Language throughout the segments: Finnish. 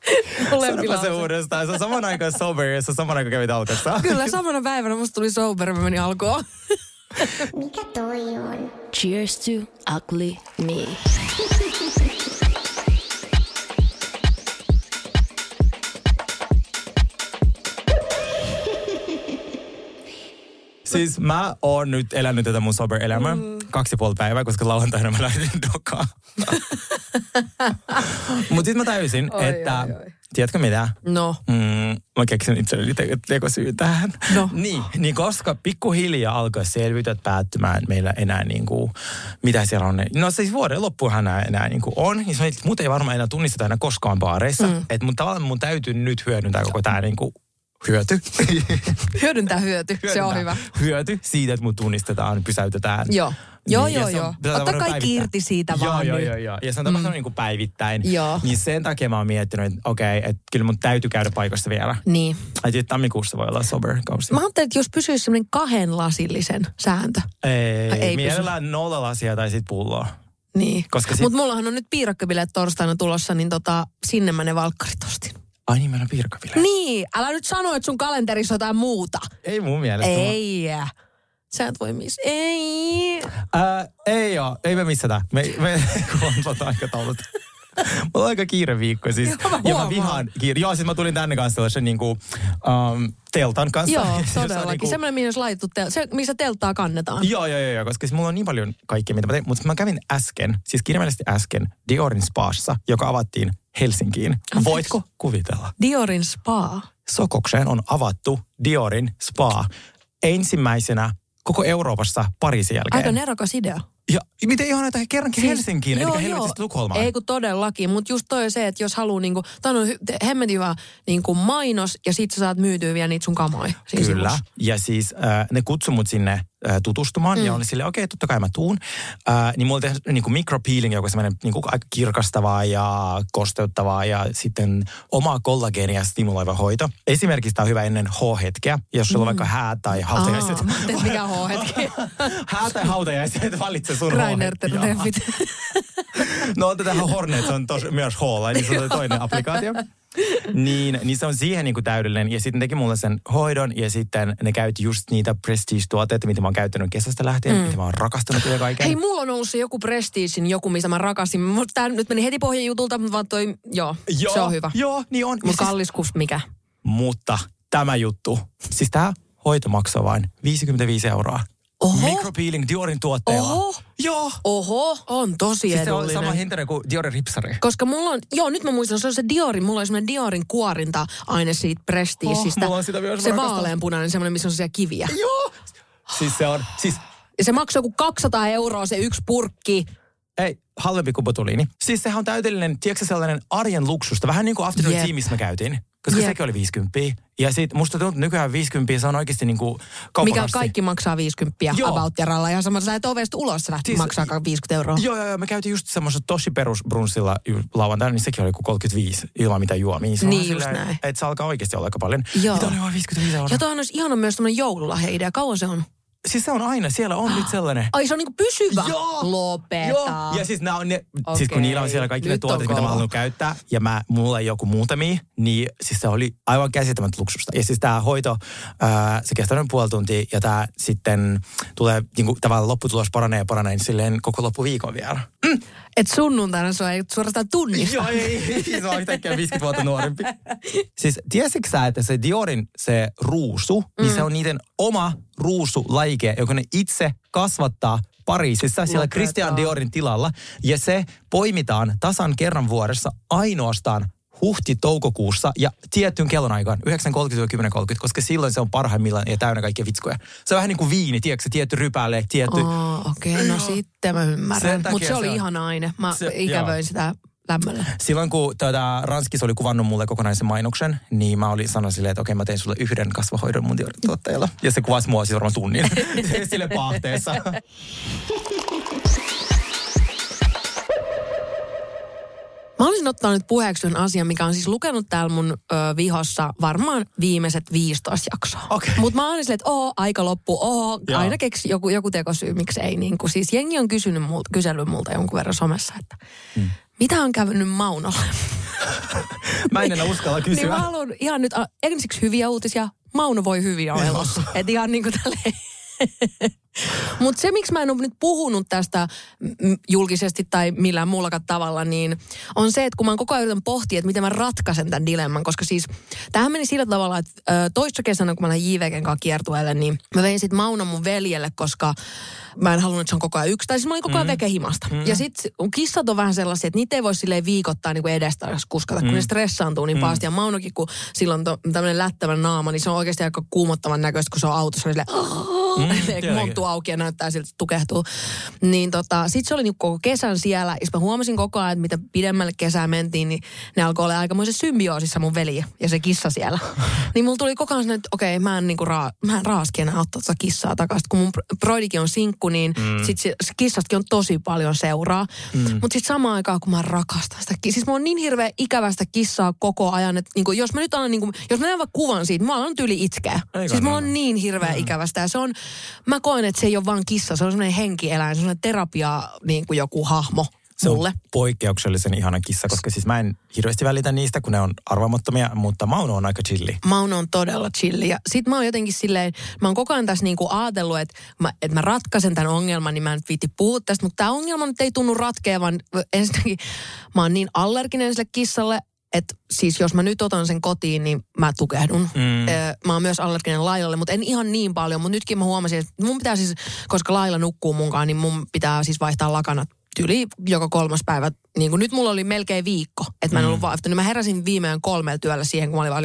Sanoppa se uudestaan. Se on saman aikaan sober ja se on saman aikaan kävit alkassa. Kyllä, samana päivänä musta tuli sober, mä menin alkoon. Mikä toi on? Cheers to ugly me. Siis mä oon nyt elänyt tätä mun sober-elämää mm. kaksi ja puoli päivää, koska lauantaina mä lähdin dokaan. Mut sit mä täysin, Oi, että... oi, oi. Tiedätkö mitä? No. Mm, mä keksin itselleni te- tekosyy tähän. No. Niin, niin, koska pikkuhiljaa alkoi selviytyä päättymään meillä enää niin kuin, mitä siellä on. No siis vuoden loppuhan enää, enää niin kuin on. Niin se, mut ei varmaan enää tunnisteta enää koskaan baareissa. Mm. Että mun tavallaan mun täytyy nyt hyödyntää koko tämä niin kuin hyöty. Hyödyntää hyöty, se on Hyödyntää hyvä. Hyöty siitä, että mut tunnistetaan, pysäytetään. Joo. Joo, Niin, joo, joo. tapahtua kaikki irti siitä joo, vaan joo, nyt. Joo, joo, Ja se on tapahtunut mm. niin kuin päivittäin. Joo. Niin sen takia mä oon miettinyt, että okei, että kyllä mun täytyy käydä paikassa vielä. Niin. Sitten tammikuussa voi olla sober-kausi. Mä ajattelin, että jos pysyisi semmoinen kahden lasillisen sääntö. Ei, ei mielellään nolla lasia tai sit pulloa. Niin. Sit- Mutta mullahan on nyt piirakkabileet torstaina tulossa, niin tota, sinne mä ne valkkarit ostin. Ai niin, meillä on piirkaville. Niin, älä nyt sano, että sun kalenterissa on jotain muuta. Ei mun mielestä. Ei. Sä et voi missä. Ei. Ää, ei oo, ei me missata. Me, me huomataan aikataulut. Mulla on aika kiire viikko siis. Joo, mä ja mä vihaan kiire. Joo, siis mä tulin tänne kanssa sellaisen niinku, um, teltan kanssa. Joo, todellakin. niinku- Semmoinen, mihin olisi laitettu, tel- se, missä telttaa kannetaan. Joo, joo, joo, koska siis mulla on niin paljon kaikkea, mitä mä teen. Mutta mä kävin äsken, siis kirjaimellisesti äsken, Diorin spaassa, joka avattiin Helsinkiin. Voitko kuvitella? Diorin spa. Sokokseen on avattu Diorin spa ensimmäisenä koko Euroopassa Pariisin jälkeen. Aika nerokas idea. Ja miten ihan että kerrankin siis, Helsinkiin, eli helvetistä Tukholmaan. Ei kun todellakin, mutta just toi se, että jos haluaa niinku, toi on hemmetin hyvä niinku mainos ja sit sä saat myytyä vielä niitä sun kamoja. siinä Kyllä. sivussa. Ja siis äh, ne kutsui mut sinne tutustumaan mm. ja oli silleen, okei, okay, totta kai mä tuun. Äh, niin mulla tehty niin kuin micropeeling, joka on semmoinen niin kuin aika kirkastavaa ja kosteuttavaa ja sitten omaa kollageenia stimuloiva hoito. Esimerkiksi tämä on hyvä ennen H-hetkeä, jos sulla on vaikka hää tai hautajaiset. Aa, että mikä on hetki. hää tai hautajaiset, valitse sun H-hetki. No otetaan Hornet, se on tos, myös H, eli se on toinen applikaatio. Niin, niin se on siihen niin kuin täydellinen. Ja sitten teki mulle sen hoidon ja sitten ne käytti just niitä prestige-tuotteita, mitä mä oon käyttänyt kesästä lähtien, mm. mitä mä oon rakastanut ja kaiken. Hei, mulla on ollut se joku Prestigein joku, mitä mä rakasin. Mutta tää nyt meni heti pohjan jutulta, mutta vaan toi, joo, joo, se on hyvä. Joo, niin on. Mutta siis, kallis mikä. mutta tämä juttu, siis tämä hoito maksaa vain 55 euroa. Oho. Micropeeling Diorin tuotteella. Oho. Joo. Oho, on tosi Siis se on edullinen. sama hintainen kuin Diorin ripsari. Koska mulla on, joo nyt mä muistan, se on se Diorin, mulla on semmoinen Diorin kuorinta-aine siitä Prestigeistä. Oh, mulla on sitä myös, se vaaleanpunainen, semmoinen, missä on sellaisia kiviä. Joo. Siis se on, siis Ja se maksoi joku 200 euroa se yksi purkki. Halvempi kuin botuliini. Siis sehän on täydellinen, tiedätkö sellainen arjen luksusta, vähän niin kuin Afternoon Jep. Tea, missä me käytiin. Koska Jep. sekin oli 50. Ja sit musta tuntuu, että nykyään 50 se on oikeasti niin kuin Mikä kaikki maksaa 50 Joo. about jaralla. Ihan sama, sä et ovesta ulos, sä lähti Siis- maksaa 50 euroa. Joo, joo, joo. Me käytiin just semmoisessa tosi perusbrunssilla lauantaina, niin sekin oli kuin 35 ilman mitään juomia. Se on Niin, silleen, just näin. Että se alkaa oikeasti olla aika paljon. Joo. Mitä oli vain 55 euroa? Ja toi olisi ihana myös tämmöinen joululahjaidea. Kauan se on? Siis se on aina, siellä on nyt sellainen. Ai se on niinku pysyvä? Joo. Lopeta. Joo. Ja siis, nää on ne, siis kun niillä on siellä kaikki ne Nyt on tuotteet, mitä mä haluan käyttää, ja mä, mulla ei joku muutamia, niin siis se oli aivan käsittämättä luksusta. Ja siis tämä hoito, ää, se kestää noin puoli tuntia, ja tämä sitten tulee, niin kuin, tavallaan lopputulos paranee ja paranee, niin silleen koko loppuviikon vielä. Et sunnuntaina se ei suorastaan tunnista. Joo, ei, se on yhtäkkiä 50 vuotta nuorempi. Siis tiesitkö sä, että se Diorin se ruusu, mm. niin se on niiden oma ruusulaike, joka ne itse kasvattaa Pariisissa siellä. Christian Diorin tilalla. Ja se poimitaan tasan kerran vuodessa ainoastaan huhti-toukokuussa ja tiettyyn kellonaikaan 9.30-10.30, koska silloin se on parhaimmillaan ja täynnä kaikkia vitskuja. Se on vähän niin kuin viini, tiedätkö, se tietty rypäle, tietty... Oh, okei, okay, no sitten mä ymmärrän. Mutta se oli se on- ihana aine. Mä Se- ikävöin joo. sitä lämmöllä. Silloin kun tuota, Ranskis oli kuvannut mulle kokonaisen mainoksen, niin mä olin sanonut silleen, että okei mä teen sulle yhden kasvahoidon mun tuotteella. Ja se kuvasi mua siis varmaan tunnin sille paahteessa. Mä olisin ottanut nyt puheeksi yhden asian, mikä on siis lukenut täällä mun ö, vihossa varmaan viimeiset 15 jaksoa. Okei. Mutta mä oon silleen, että oo, aika loppu, oo, Joo. aina keksi joku, joku tekosyy, miksi ei. Niin kuin, siis jengi on kysynyt multa, kysellyt multa jonkun verran somessa, että Mm. mitä on käynyt Maunolle? Mä en enää uskalla niin mä kysyä. haluan ihan nyt ensiksi hyviä uutisia. Mauno voi hyvin olla elossa. Et ihan niin kuin tälleen. Mutta se, miksi mä en ole nyt puhunut tästä mm, julkisesti tai millään muullakaan tavalla, niin on se, että kun mä koko ajan yritän pohtia, että miten mä ratkaisen tämän dilemman. Koska siis tämähän meni sillä tavalla, että ö, toissa kesänä, kun mä lähdin JVGn kanssa kiertueelle, niin mä vein sit Maunon mun veljelle, koska mä en halunnut, että se on koko ajan yksi. Tai siis mä olin koko ajan mm. vekehimasta. Mm. Ja sitten kissat on vähän sellaisia, että niitä ei voi silleen viikoittain niin edestä kuskata, kun ne stressaantuu niin mm. pahasti. Ja Maunokin, kun silloin on tämmöinen lättävän naama, niin se on oikeasti aika kuumottavan näköistä, kun se on autossa. Niin silleen, mm, monttu auki ja näyttää siltä, että tukehtuu. Niin tota, sit se oli niin koko kesän siellä. Ja mä huomasin koko ajan, että mitä pidemmälle kesää mentiin, niin ne alkoi olla aikamoisessa symbioosissa mun veli ja se kissa siellä. niin mulla tuli koko ajan että okei, mä en, niinku raa, mä en raaski enää ottaa tota kissaa takaisin. Kun mun broidikin on sinkku, niin mm. sit se, se kissastakin on tosi paljon seuraa. Mm. Mutta sitten samaan aikaan, kun mä rakastan sitä kissaa. Siis mä oon niin hirveä ikävästä kissaa koko ajan, että niinku, jos mä nyt alan, niinku, jos mä näen vaikka kuvan siitä, mä alan tyyli itkeä. Eikä siis mä oon niin hirveä mm. ikävästä. Ja se on, mä koen, että se ei ole vaan kissa, se on semmoinen henkieläin, se on semmoinen terapia, niin kuin joku hahmo Se on mulle. poikkeuksellisen ihana kissa, koska siis mä en hirveästi välitä niistä, kun ne on arvaamattomia, mutta Mauno on aika chilli. Mauno on todella chilli. Ja sit mä oon jotenkin silleen, mä oon koko ajan tässä niinku ajatellut, että mä, että mä ratkaisen tämän ongelman, niin mä en viitti puhua tästä. Mutta tämä ongelma nyt ei tunnu ratkeavan. Ensinnäkin mä oon niin allerginen sille kissalle, että siis jos mä nyt otan sen kotiin, niin mä tukehdun. Mm. Mä oon myös allerginen Lailalle, mutta en ihan niin paljon. Mutta nytkin mä huomasin, että mun pitää siis, koska Laila nukkuu munkaan, niin mun pitää siis vaihtaa lakanat yli joka kolmas päivä. Niin kuin nyt mulla oli melkein viikko, että mä en ollut vaihtanut. Mä heräsin viimein kolmella työllä siihen, kun mä olin vaan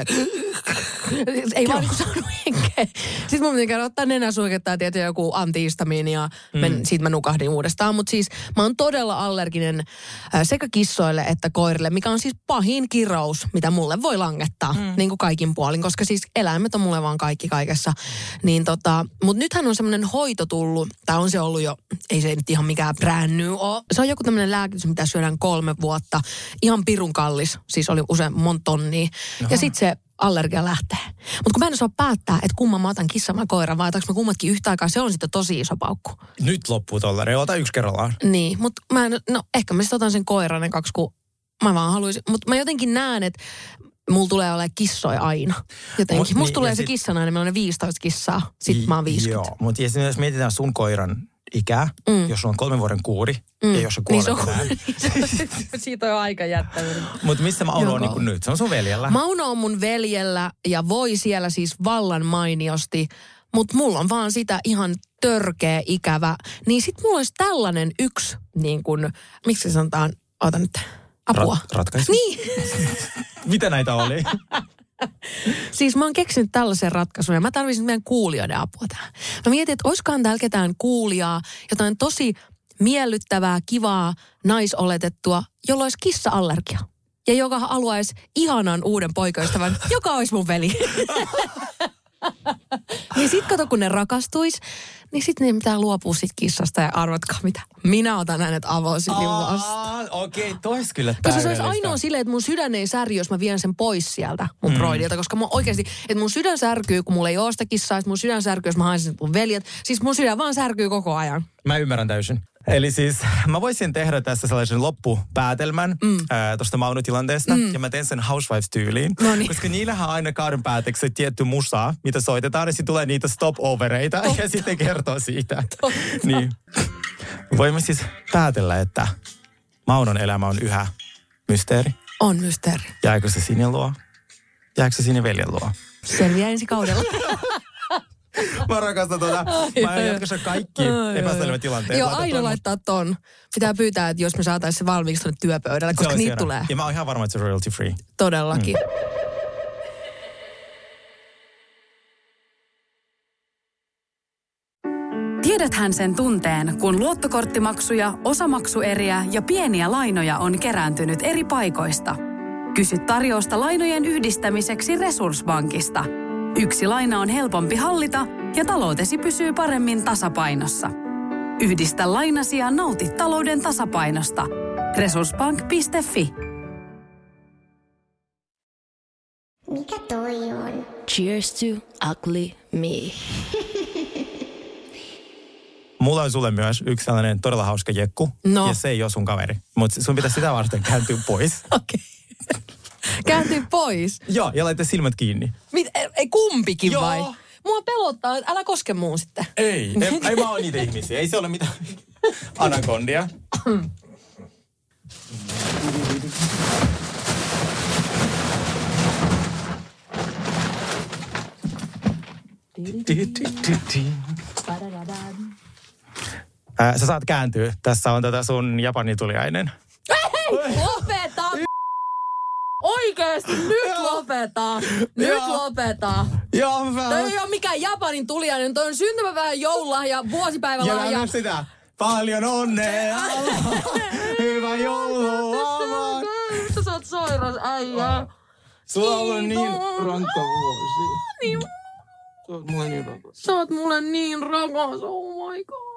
ei vaan niinku saanut henkeä. Sitten mun piti käydä ottaa nenäsuiketta ja tietysti joku antihistamiini ja men, mm. siitä mä nukahdin uudestaan. Mutta siis mä oon todella allerginen äh, sekä kissoille että koirille, mikä on siis pahin kirous, mitä mulle voi langettaa. Mm. Niin kuin kaikin puolin, koska siis eläimet on mulle vaan kaikki kaikessa. Niin tota, mutta nythän on semmoinen hoito tullut, tai on se ollut jo, ei se nyt ihan mikään brand new ole. Se on joku tämmöinen lääkitys, mitä syödään kolme vuotta. Ihan pirun kallis, siis oli usein monta tonnia. Ja sitten se allergia lähtee. Mutta kun mä en osaa päättää, että kumman mä otan kissan vai koiran, vai otanko mä kummatkin yhtä aikaa, se on sitten tosi iso paukku. Nyt loppuu tollari, ota yksi kerrallaan. Niin, mutta mä en, no ehkä mä sitten otan sen koiran ne kaksi, kun mä vaan haluaisin. Mutta mä jotenkin näen, että mulla tulee olemaan kissoja aina. Jotenkin. Mut Musta niin, tulee se sit- kissanainen, meillä on ne 15 kissaa, sit mä oon 50. Joo, mutta jos mietitään sun koiran ikää, mm. jos sulla on kolmen vuoden kuuri, mm. ja jos se Niin kuolee se on, tänään. siitä on jo aika jättänyt. Mutta missä Mauno on niin nyt? Se on sun veljellä. Mauno on mun veljellä ja voi siellä siis vallan mainiosti, mutta mulla on vaan sitä ihan törkeä ikävä. Niin sit mulla olisi tällainen yksi, niin kuin, miksi sanotaan, ota nyt, apua. Rat- ratkaisu. Niin, Mitä näitä oli? siis mä oon keksinyt tällaisen ratkaisun ja mä tarvitsin meidän kuulijoiden apua tähän. Mä mietin, että olisikohan täällä ketään kuulijaa, jotain tosi miellyttävää, kivaa, naisoletettua, jolla olisi kissa-allergia. Ja joka haluaisi ihanan uuden poikaystävän, joka olisi mun veli. niin sit kato, kun ne rakastuis, niin sit ne pitää luopua sit kissasta ja arvatkaa mitä. Minä otan hänet avosylin vastaan. Aa, Okei, okay, tois kyllä Koska se olisi ainoa silleen, että mun sydän ei särky, jos mä vien sen pois sieltä mun mm. broidilta. Koska mä oikeasti, että mun sydän särkyy, kun mulla ei ole sitä kissaa. Että mun sydän särkyy, jos mä haen mun veljet. Siis mun sydän vaan särkyy koko ajan. Mä ymmärrän täysin. Eli siis mä voisin tehdä tässä sellaisen loppupäätelmän mm. tuosta Mauno-tilanteesta, mm. ja mä teen sen Housewives-tyyliin. Noniin. Koska niillähän on aina kauden päätöksi tietty musa, mitä soitetaan, ja sitten tulee niitä stop-overeita, ja sitten kertoo siitä. niin. Voimme siis päätellä, että Maunon elämä on yhä mysteeri. On mysteeri. Jääkö se sinne luo? Jääkö se sinne veljen luo? Selviää ensi kaudella. Mä rakastan tuota. Mä aion jatkossa kaikki epäselvät tilanteet. Joo, aina laittaa ton. Pitää pyytää, että jos me saataisiin se valmiiksi tuonne työpöydälle, koska niitä tulee. Ja mä oon ihan varma, että se on royalty free. Todellakin. Tiedäthän, vähän sen tunteen, kun luottokorttimaksuja, osamaksueriä ja pieniä lainoja on kerääntynyt eri paikoista. Kysy tarjousta lainojen yhdistämiseksi Resurssbankista. Yksi laina on helpompi hallita ja taloutesi pysyy paremmin tasapainossa. Yhdistä lainasi ja nauti talouden tasapainosta. Resurssbank.fi Mikä toi on? Cheers to ugly me. Mulla on sulle myös yksi sellainen todella hauska jekku. No. Ja se ei ole sun kaveri. Mutta sun pitäisi sitä varten kääntyä pois. Okei. Kääntyy pois. Joo, ja laita silmät kiinni. Mit, ei, ei kumpikin Joo. vai? Mua pelottaa, älä koske muun sitten. Ei, ei, ei mä ole niitä ihmisiä. Ei se ole mitään anakondia. Ää, sä saat kääntyä. Tässä on tätä sun japanituliainen. Lopeta! Oikeesti, nyt lopeta! Nyt lopeta! Joo, mä Toi ei ole mikään Japanin tuliainen, toi on syntymäpäivän joululahja, Ja vuosipäivälahja. myös sitä. Paljon onnea! Hyvä joulua! Sä oot soiras äijä. Sulla on ollut niin rankka vuosi. Niin, Sä oot mulle niin rakas. sä oot mulle niin rakas, oh my god.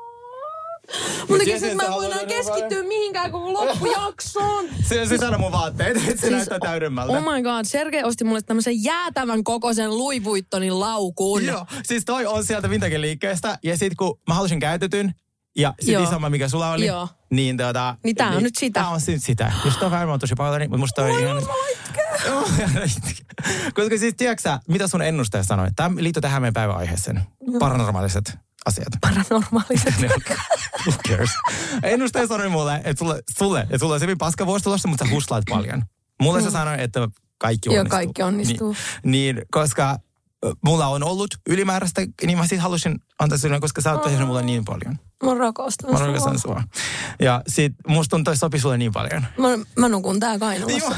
Mutta tiedät, sit että mä en voi enää keskittyä mihinkään koko loppujaksoon. Se on siis aina mun vaatteet, että se Siis- näyttää täydemmältä. Oh my god, Sergei osti mulle tämmöisen jäätävän kokoisen Louis Vuittonin laukun. Joo, siis toi on sieltä Vintage liikkeestä. Ja sit kun mä halusin käytetyn, ja sit Joo. isomman, mikä sulla oli, Joo. niin tota... Niin tää on nyt sitä. Tää on sit sitä. Jos toi vähän on tosi paljon, niin musta toi ihan... Joo, Koska siis tiedätkö mitä sun ennustaja sanoi? Tämä liittyy tähän meidän päiväaiheeseen. Paranormaaliset asiat. Paranormaaliset. Who cares? Ennustaja sanoi mulle, että sulle, sulle että sulle on se hyvin paska vuosi tulossa, mutta sä huslaat paljon. Mulle se sanoi, että kaikki Mm. Joo, onnistuu. kaikki onnistuu. Niin, niin koska mulla on ollut ylimääräistä, niin mä siis halusin antaa sinulle, koska sä oot tehnyt mulle niin paljon. Mä rakastan Mä sua. rakastan sua. Ja sit musta tuntuu, että sopi sulle niin paljon. Mä, mä nukun tää Kainalassa.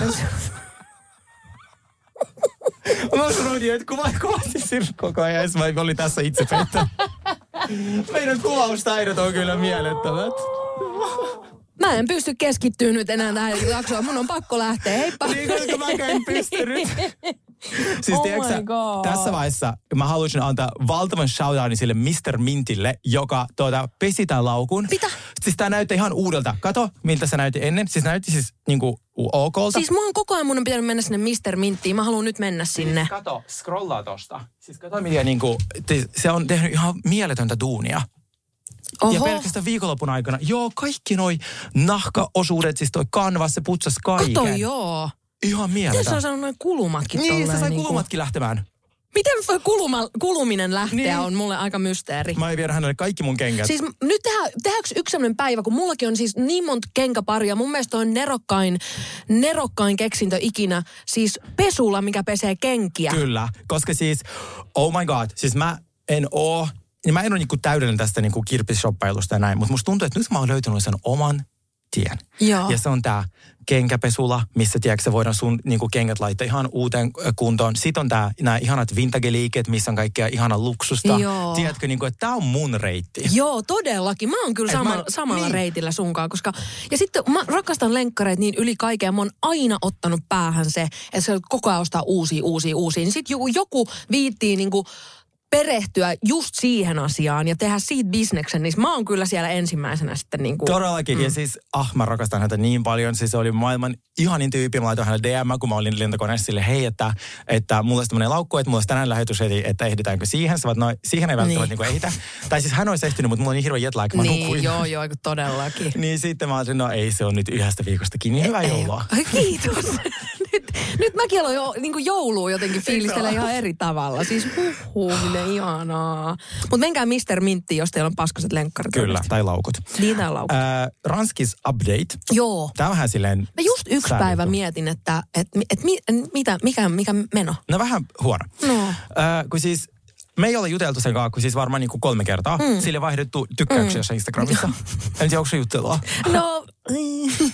Mä sanoin, että kuva, kuvasin koko ajan, ja mä olin tässä itse pettä. Meidän kuvaustaidot on kyllä mielettömät. Mä en pysty keskittyä nyt enää tähän jaksoon. Mun on pakko lähteä. Heippa. Niin, koska mäkään en pystynyt. Siis Oh tiedätkö, my sä, God. tässä vaiheessa mä haluaisin antaa valtavan shoutoutin sille Mr. Mintille, joka tuota, pesi tämän laukun. Mitä? Siis tää näytti ihan uudelta. Kato, miltä se näytti ennen. Siis näytti siis niinku okolta. Siis mua on koko ajan mun on pitänyt mennä sinne Mr. Minttiin. Mä haluan nyt mennä sinne. Kato, scrollaa tosta. Siis kato, miten niinku, te, se on tehnyt ihan mieletöntä duunia. Oho. Ja pelkästään viikonlopun aikana. Joo, kaikki noi nahkaosuudet, siis toi kanvas, se putsas kaiken. Kato joo. Ihan Miten sä on saanut noin kulumatkin Niin, se sai niinku- kulumatkin lähtemään. Miten kuluma, kuluminen lähteä Niin. on mulle aika mysteeri. Mä vien hänelle kaikki mun kengät. Siis nyt tehdään, tehdäänkö yksi sellainen päivä, kun mullakin on siis niin monta kenkäparia. Mun mielestä on nerokkain, nerokkain keksintö ikinä. Siis pesula, mikä pesee kenkiä. Kyllä, koska siis, oh my god, siis mä en oo, niin mä en ole niinku täydellinen tästä niinku kirpisshoppailusta ja näin, mutta musta tuntuu, että nyt mä oon löytänyt sen oman tien. Joo. Ja se on tää kenkäpesula, missä tiedätkö, sä voidaan sun niinku kengät laittaa ihan uuteen kuntoon. Sitten on tää, nämä ihanat vintage-liikkeet, missä on kaikkea ihana luksusta. Joo. Tiedätkö, niinku, että tää on mun reitti. Joo, todellakin. Mä oon kyllä sama, mä- samalla niin. reitillä sunkaan, koska... Ja sitten mä rakastan lenkkareita niin yli kaiken, mä oon aina ottanut päähän se, että se koko ajan ostaa uusia, uusia, uusia. Niin sitten joku, joku viittii niinku perehtyä just siihen asiaan ja tehdä siitä bisneksen, niin mä oon kyllä siellä ensimmäisenä sitten niinku... Todellakin. Mm. Ja siis, ah, mä rakastan häntä niin paljon. Siis se oli maailman ihanin tyyppi. Mä laitoin hänelle DM, kun mä olin lentokoneessa sille, hei, että, että mulla olisi tämmöinen laukku, että mulla olisi tänään lähetys heti, että ehditäänkö siihen. Sä vaat, no, siihen ei välttämättä Niin. niin. niin ehitä. Tai siis hän olisi ehtinyt, mutta mulla on niin hirveä jetlag, mä niin, nukuin. joo, joo, todellakin. Niin sitten mä olisin, no ei se on nyt yhdestä viikosta kiinni. Hyvää joulua. Kiitos. nyt, mäkin aloin jo, niin joulua jotenkin fiilistellä ihan eri tavalla. Siis huhuu, miten ihanaa. Mutta menkää Mr. Mintti, jos teillä on paskaset lenkkarit. Kyllä, oikeasti. tai laukut. Niin tää laukku. Äh, Ranskis update. Joo. Tää on vähän silleen... Mä just yksi säädetty. päivä mietin, että et, et, mi, mitä, mikä, mikä meno. No vähän huono. No. Äh, kun siis me ei ole juteltu sen kanssa, kun siis varmaan niin kuin kolme kertaa. Mm. Sille vaihdettu tykkäyksiä mm. Instagramissa. en tiedä, onko se juttelua. No,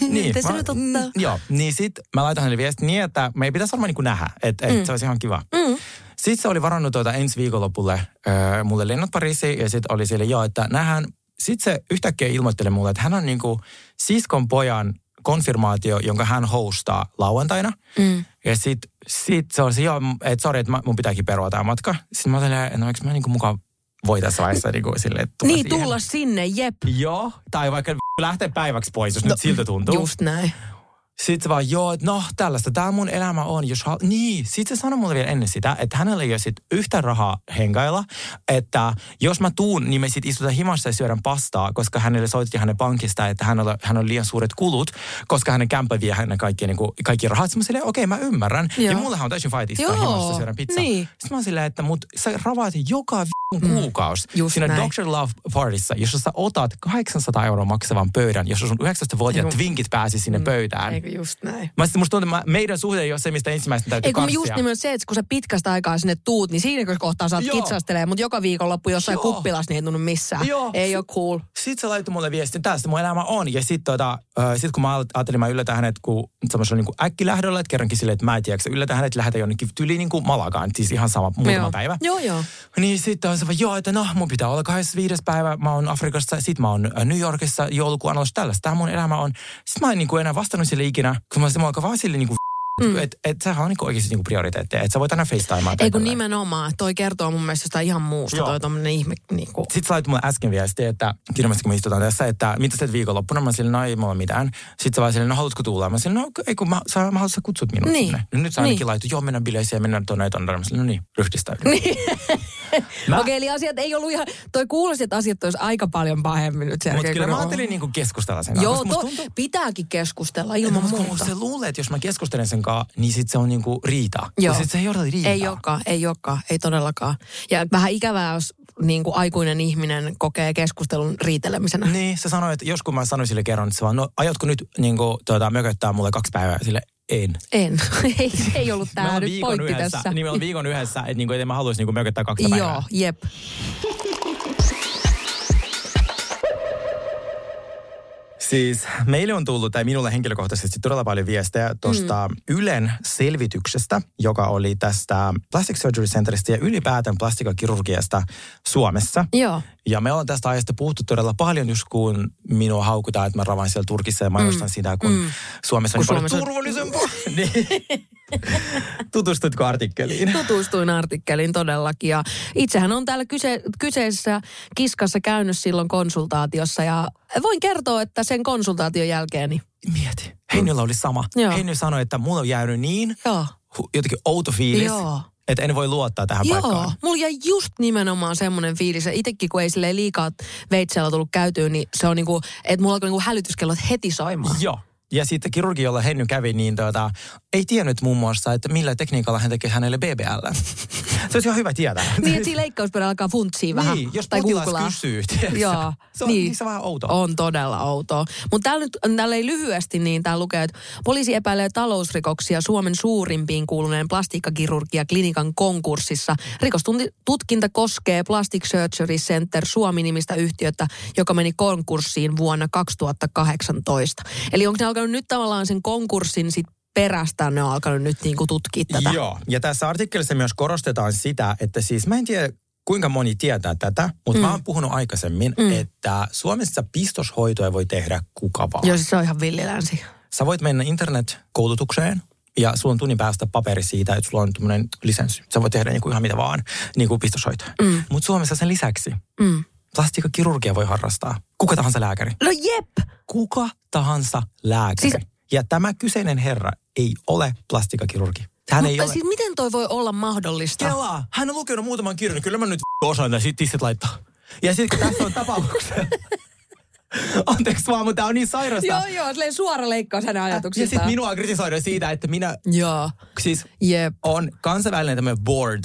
niin, se nyt mm, ottaa. Joo, niin sit mä laitan hänelle viesti niin, että me ei pitäisi varmaan niin nähdä, että mm. et se olisi ihan kiva. Mm. Sitten se oli varannut tuota ensi viikonlopulle äh, mulle lennot Pariisiin ja sitten oli siellä, joo, että nähdään sit se yhtäkkiä ilmoitteli mulle, että hän on niinku siskon pojan konfirmaatio, jonka hän hostaa lauantaina. Mm. Ja sit, sit se on se, joo, että sori, että mun pitääkin perua tämä matka. Sitten mä olin, että no eikö mä niinku mukaan voi tässä vaiheessa niinku silleen tulla Niin, siihen. tulla sinne, jep. Joo, tai vaikka lähteä päiväksi pois, jos no, nyt siltä tuntuu. Just näin. Sitten se vaan, joo, no tällaista, tämä mun elämä on. Jos hal... Niin, sitten se sanoi mulle vielä ennen sitä, että hänellä ei ole sit yhtä rahaa hengailla, että jos mä tuun, niin me sitten istutaan himassa ja syödään pastaa, koska hänelle soitettiin hänen pankista, että hän on, hän on liian suuret kulut, koska hänen kämppä vie hänen kaikki, niin kuin, kaikki rahat. Sitten mä silleen, okei, mä ymmärrän. Joo. Ja mullehan on täysin fight istua himassa syödään pizzaa. niin. Sitten mä silleen, että mut sä ravaat joka. Kuukausi just siinä näin. Dr. Love Partyssa, jossa sä otat 800 euroa maksavan pöydän, jossa sun 19-vuotiaat Eiku- twinkit pääsi sinne pöydään. Eikö just näin? Mä sitten musta tuntuu, että meidän suhde ei ole se, mistä ensimmäistä täytyy Ei kun karssia. just nimenomaan se, että kun sä pitkästä aikaa sinne tuut, niin siinä kohtaa saat kitsastelee, mutta joka viikonloppu jossain Joo. kuppilas niin ei tunnu missään. Joo. Ei ole cool. Sitten se laittoi mulle viestin, tästä mun elämä on. Ja sitten tota, äh, sit kun mä ajattelin, mä yllätän hänet kun semmoisella niin äkkilähdöllä, että kerrankin silleen, että mä en tiedä, että yllätän hänet, lähetä jonnekin tyliin niin kuin Malagaan, siis ihan sama muutama joo. päivä. Joo, joo. Niin sitten on se vaan, joo, että no, mun pitää olla 25. päivä, mä oon Afrikassa, sit mä oon äh, New Yorkissa joulukuun alussa, tällaista, tämä mun elämä on. Sitten mä en niin kuin enää vastannut sille ikinä, kun mä olin vaan sille niin kuin mm. että et sehän on niin kuin oikeasti niin kuin prioriteetteja, että sä voit aina FaceTimaa. Ei kun nimenomaan. Toi kertoo mun mielestä jostain ihan muusta. Joo. Toi tommonen ihme niin kuin. Sitten sä laitit mulle äsken viesti, että kirjallisesti kun me istutaan tässä, että mitä teet viikonloppuna? Mä sille, no ei mulla mitään. Sitten sä vaan sille, no haluatko tulla? Mä sille, no ei kun mä, sä, mä haluan, sä kutsut minut Niin. sinne. No nyt sä ainakin Niin. laitu, joo mennään bileisiin ja mennään tuonne ja tuonne. Mä sille, no niin, ryhdistäydy. Niin. Mä- Okei, eli asiat ei ollut ihan... Toi kuulosti, että asiat olisi aika paljon pahemmin nyt Mutta kyllä mä ajattelin niinku keskustella sen kanssa. Joo, to, tuntuu- pitääkin keskustella ilman muuta. se luulee, että jos mä keskustelen sen kanssa, niin sit se on niinku riita. Joo. Sit se ei johda riitaa. Ei olekaan, ei olekaan, ei todellakaan. Ja vähän ikävää, jos niin kuin aikuinen ihminen kokee keskustelun riitelemisenä. Niin, se sanoi, että jos kun mä sanoin sille kerran, että se vaan, no aiotko nyt niinku, tuota, mököttää mulle kaksi päivää? Sille en. En. ei, ei ollut ollaan nyt viikon pointti yhdessä, tässä. Niin me ollaan viikon yhdessä, että niinku, et mä haluaisi niinku mököttää kaksi päivää. Joo, jep. Siis meille on tullut, tai minulle henkilökohtaisesti todella paljon viestejä tuosta mm. Ylen selvityksestä, joka oli tästä Plastic Surgery Centerista ja ylipäätään plastikakirurgiasta Suomessa. Joo. Ja me ollaan tästä aiheesta puhuttu todella paljon, just kun minua haukutaan, että mä ravan siellä Turkissa ja mainostan mm. sitä, kun mm. Suomessa on Kun niin paljon Suomessa on- turvallisempaa. Tutustutko artikkeliin? Tutustuin artikkeliin todellakin ja itsehän on täällä kyse, kyseessä kiskassa käynyt silloin konsultaatiossa ja voin kertoa, että sen konsultaation jälkeen niin Mieti. Heinnyllä oli sama. Joo. Sanoi, että mulla on jäänyt niin joo. jotenkin outo fiilis, Joo. että en voi luottaa tähän Joo, paikkaan. mulla jäi just nimenomaan semmoinen fiilis. Itsekin kun ei sille liikaa veitsellä tullut käytyä, niin se on niinku, että mulla alkoi niinku hälytyskellot heti soimaan. Joo. Ja sitten kirurgi, jolla Henny kävi, niin tuota, ei tiennyt muun muassa, että millä tekniikalla hän tekee hänelle BBL. Se olisi ihan hyvä tietää. Niin, että siinä leikkauspöydällä alkaa funtsia vähän. Niin, jos tai potilas googlaa. kysyy? Joo, Se on, niin. se on vähän outoa. On todella outoa. Mutta täällä nyt, täällä ei lyhyesti, niin täällä lukee, että poliisi epäilee talousrikoksia Suomen suurimpiin kuuluneen plastiikkakirurgia klinikan konkurssissa. Rikostutkinta koskee Plastic Surgery Center Suomi-nimistä yhtiötä, joka meni konkurssiin vuonna 2018. Eli onko ne alkanut nyt tavallaan sen konkurssin sit perästä, ne on alkanut nyt niinku tutkia tätä? Joo, ja tässä artikkelissa myös korostetaan sitä, että siis mä en tiedä, kuinka moni tietää tätä, mutta mm. mä oon puhunut aikaisemmin, mm. että Suomessa pistoshoitoja voi tehdä kuka vaan. Joo, siis se on ihan villilänsi. Sä voit mennä internet-koulutukseen ja sulla on tunnin päästä paperi siitä, että sulla on tämmöinen lisenssi. Sä voit tehdä niinku ihan mitä vaan, niin kuin pistoshoitoja. Mm. Mutta Suomessa sen lisäksi Mm. plastiikkakirurgia voi harrastaa. Kuka tahansa lääkäri. No jep! Kuka tahansa lääkäri. Siis- Ja tämä kyseinen herra ei ole plastiikkakirurgi. Hän ei Mutta ole. siis miten toi voi olla mahdollista? Kelaa, hän on lukenut muutaman kirjan, niin kyllä mä nyt osaan ja sit tissit laittaa. Ja sitten tässä on tapauksia. Anteeksi vaan, mutta tää on niin sairasta. Joo, joo, silleen suora leikkaus hänen ja ajatuksistaan. sitten minua kritisoidaan siitä, että minä, Joo, siis jep. on kansainvälinen tämmöinen board,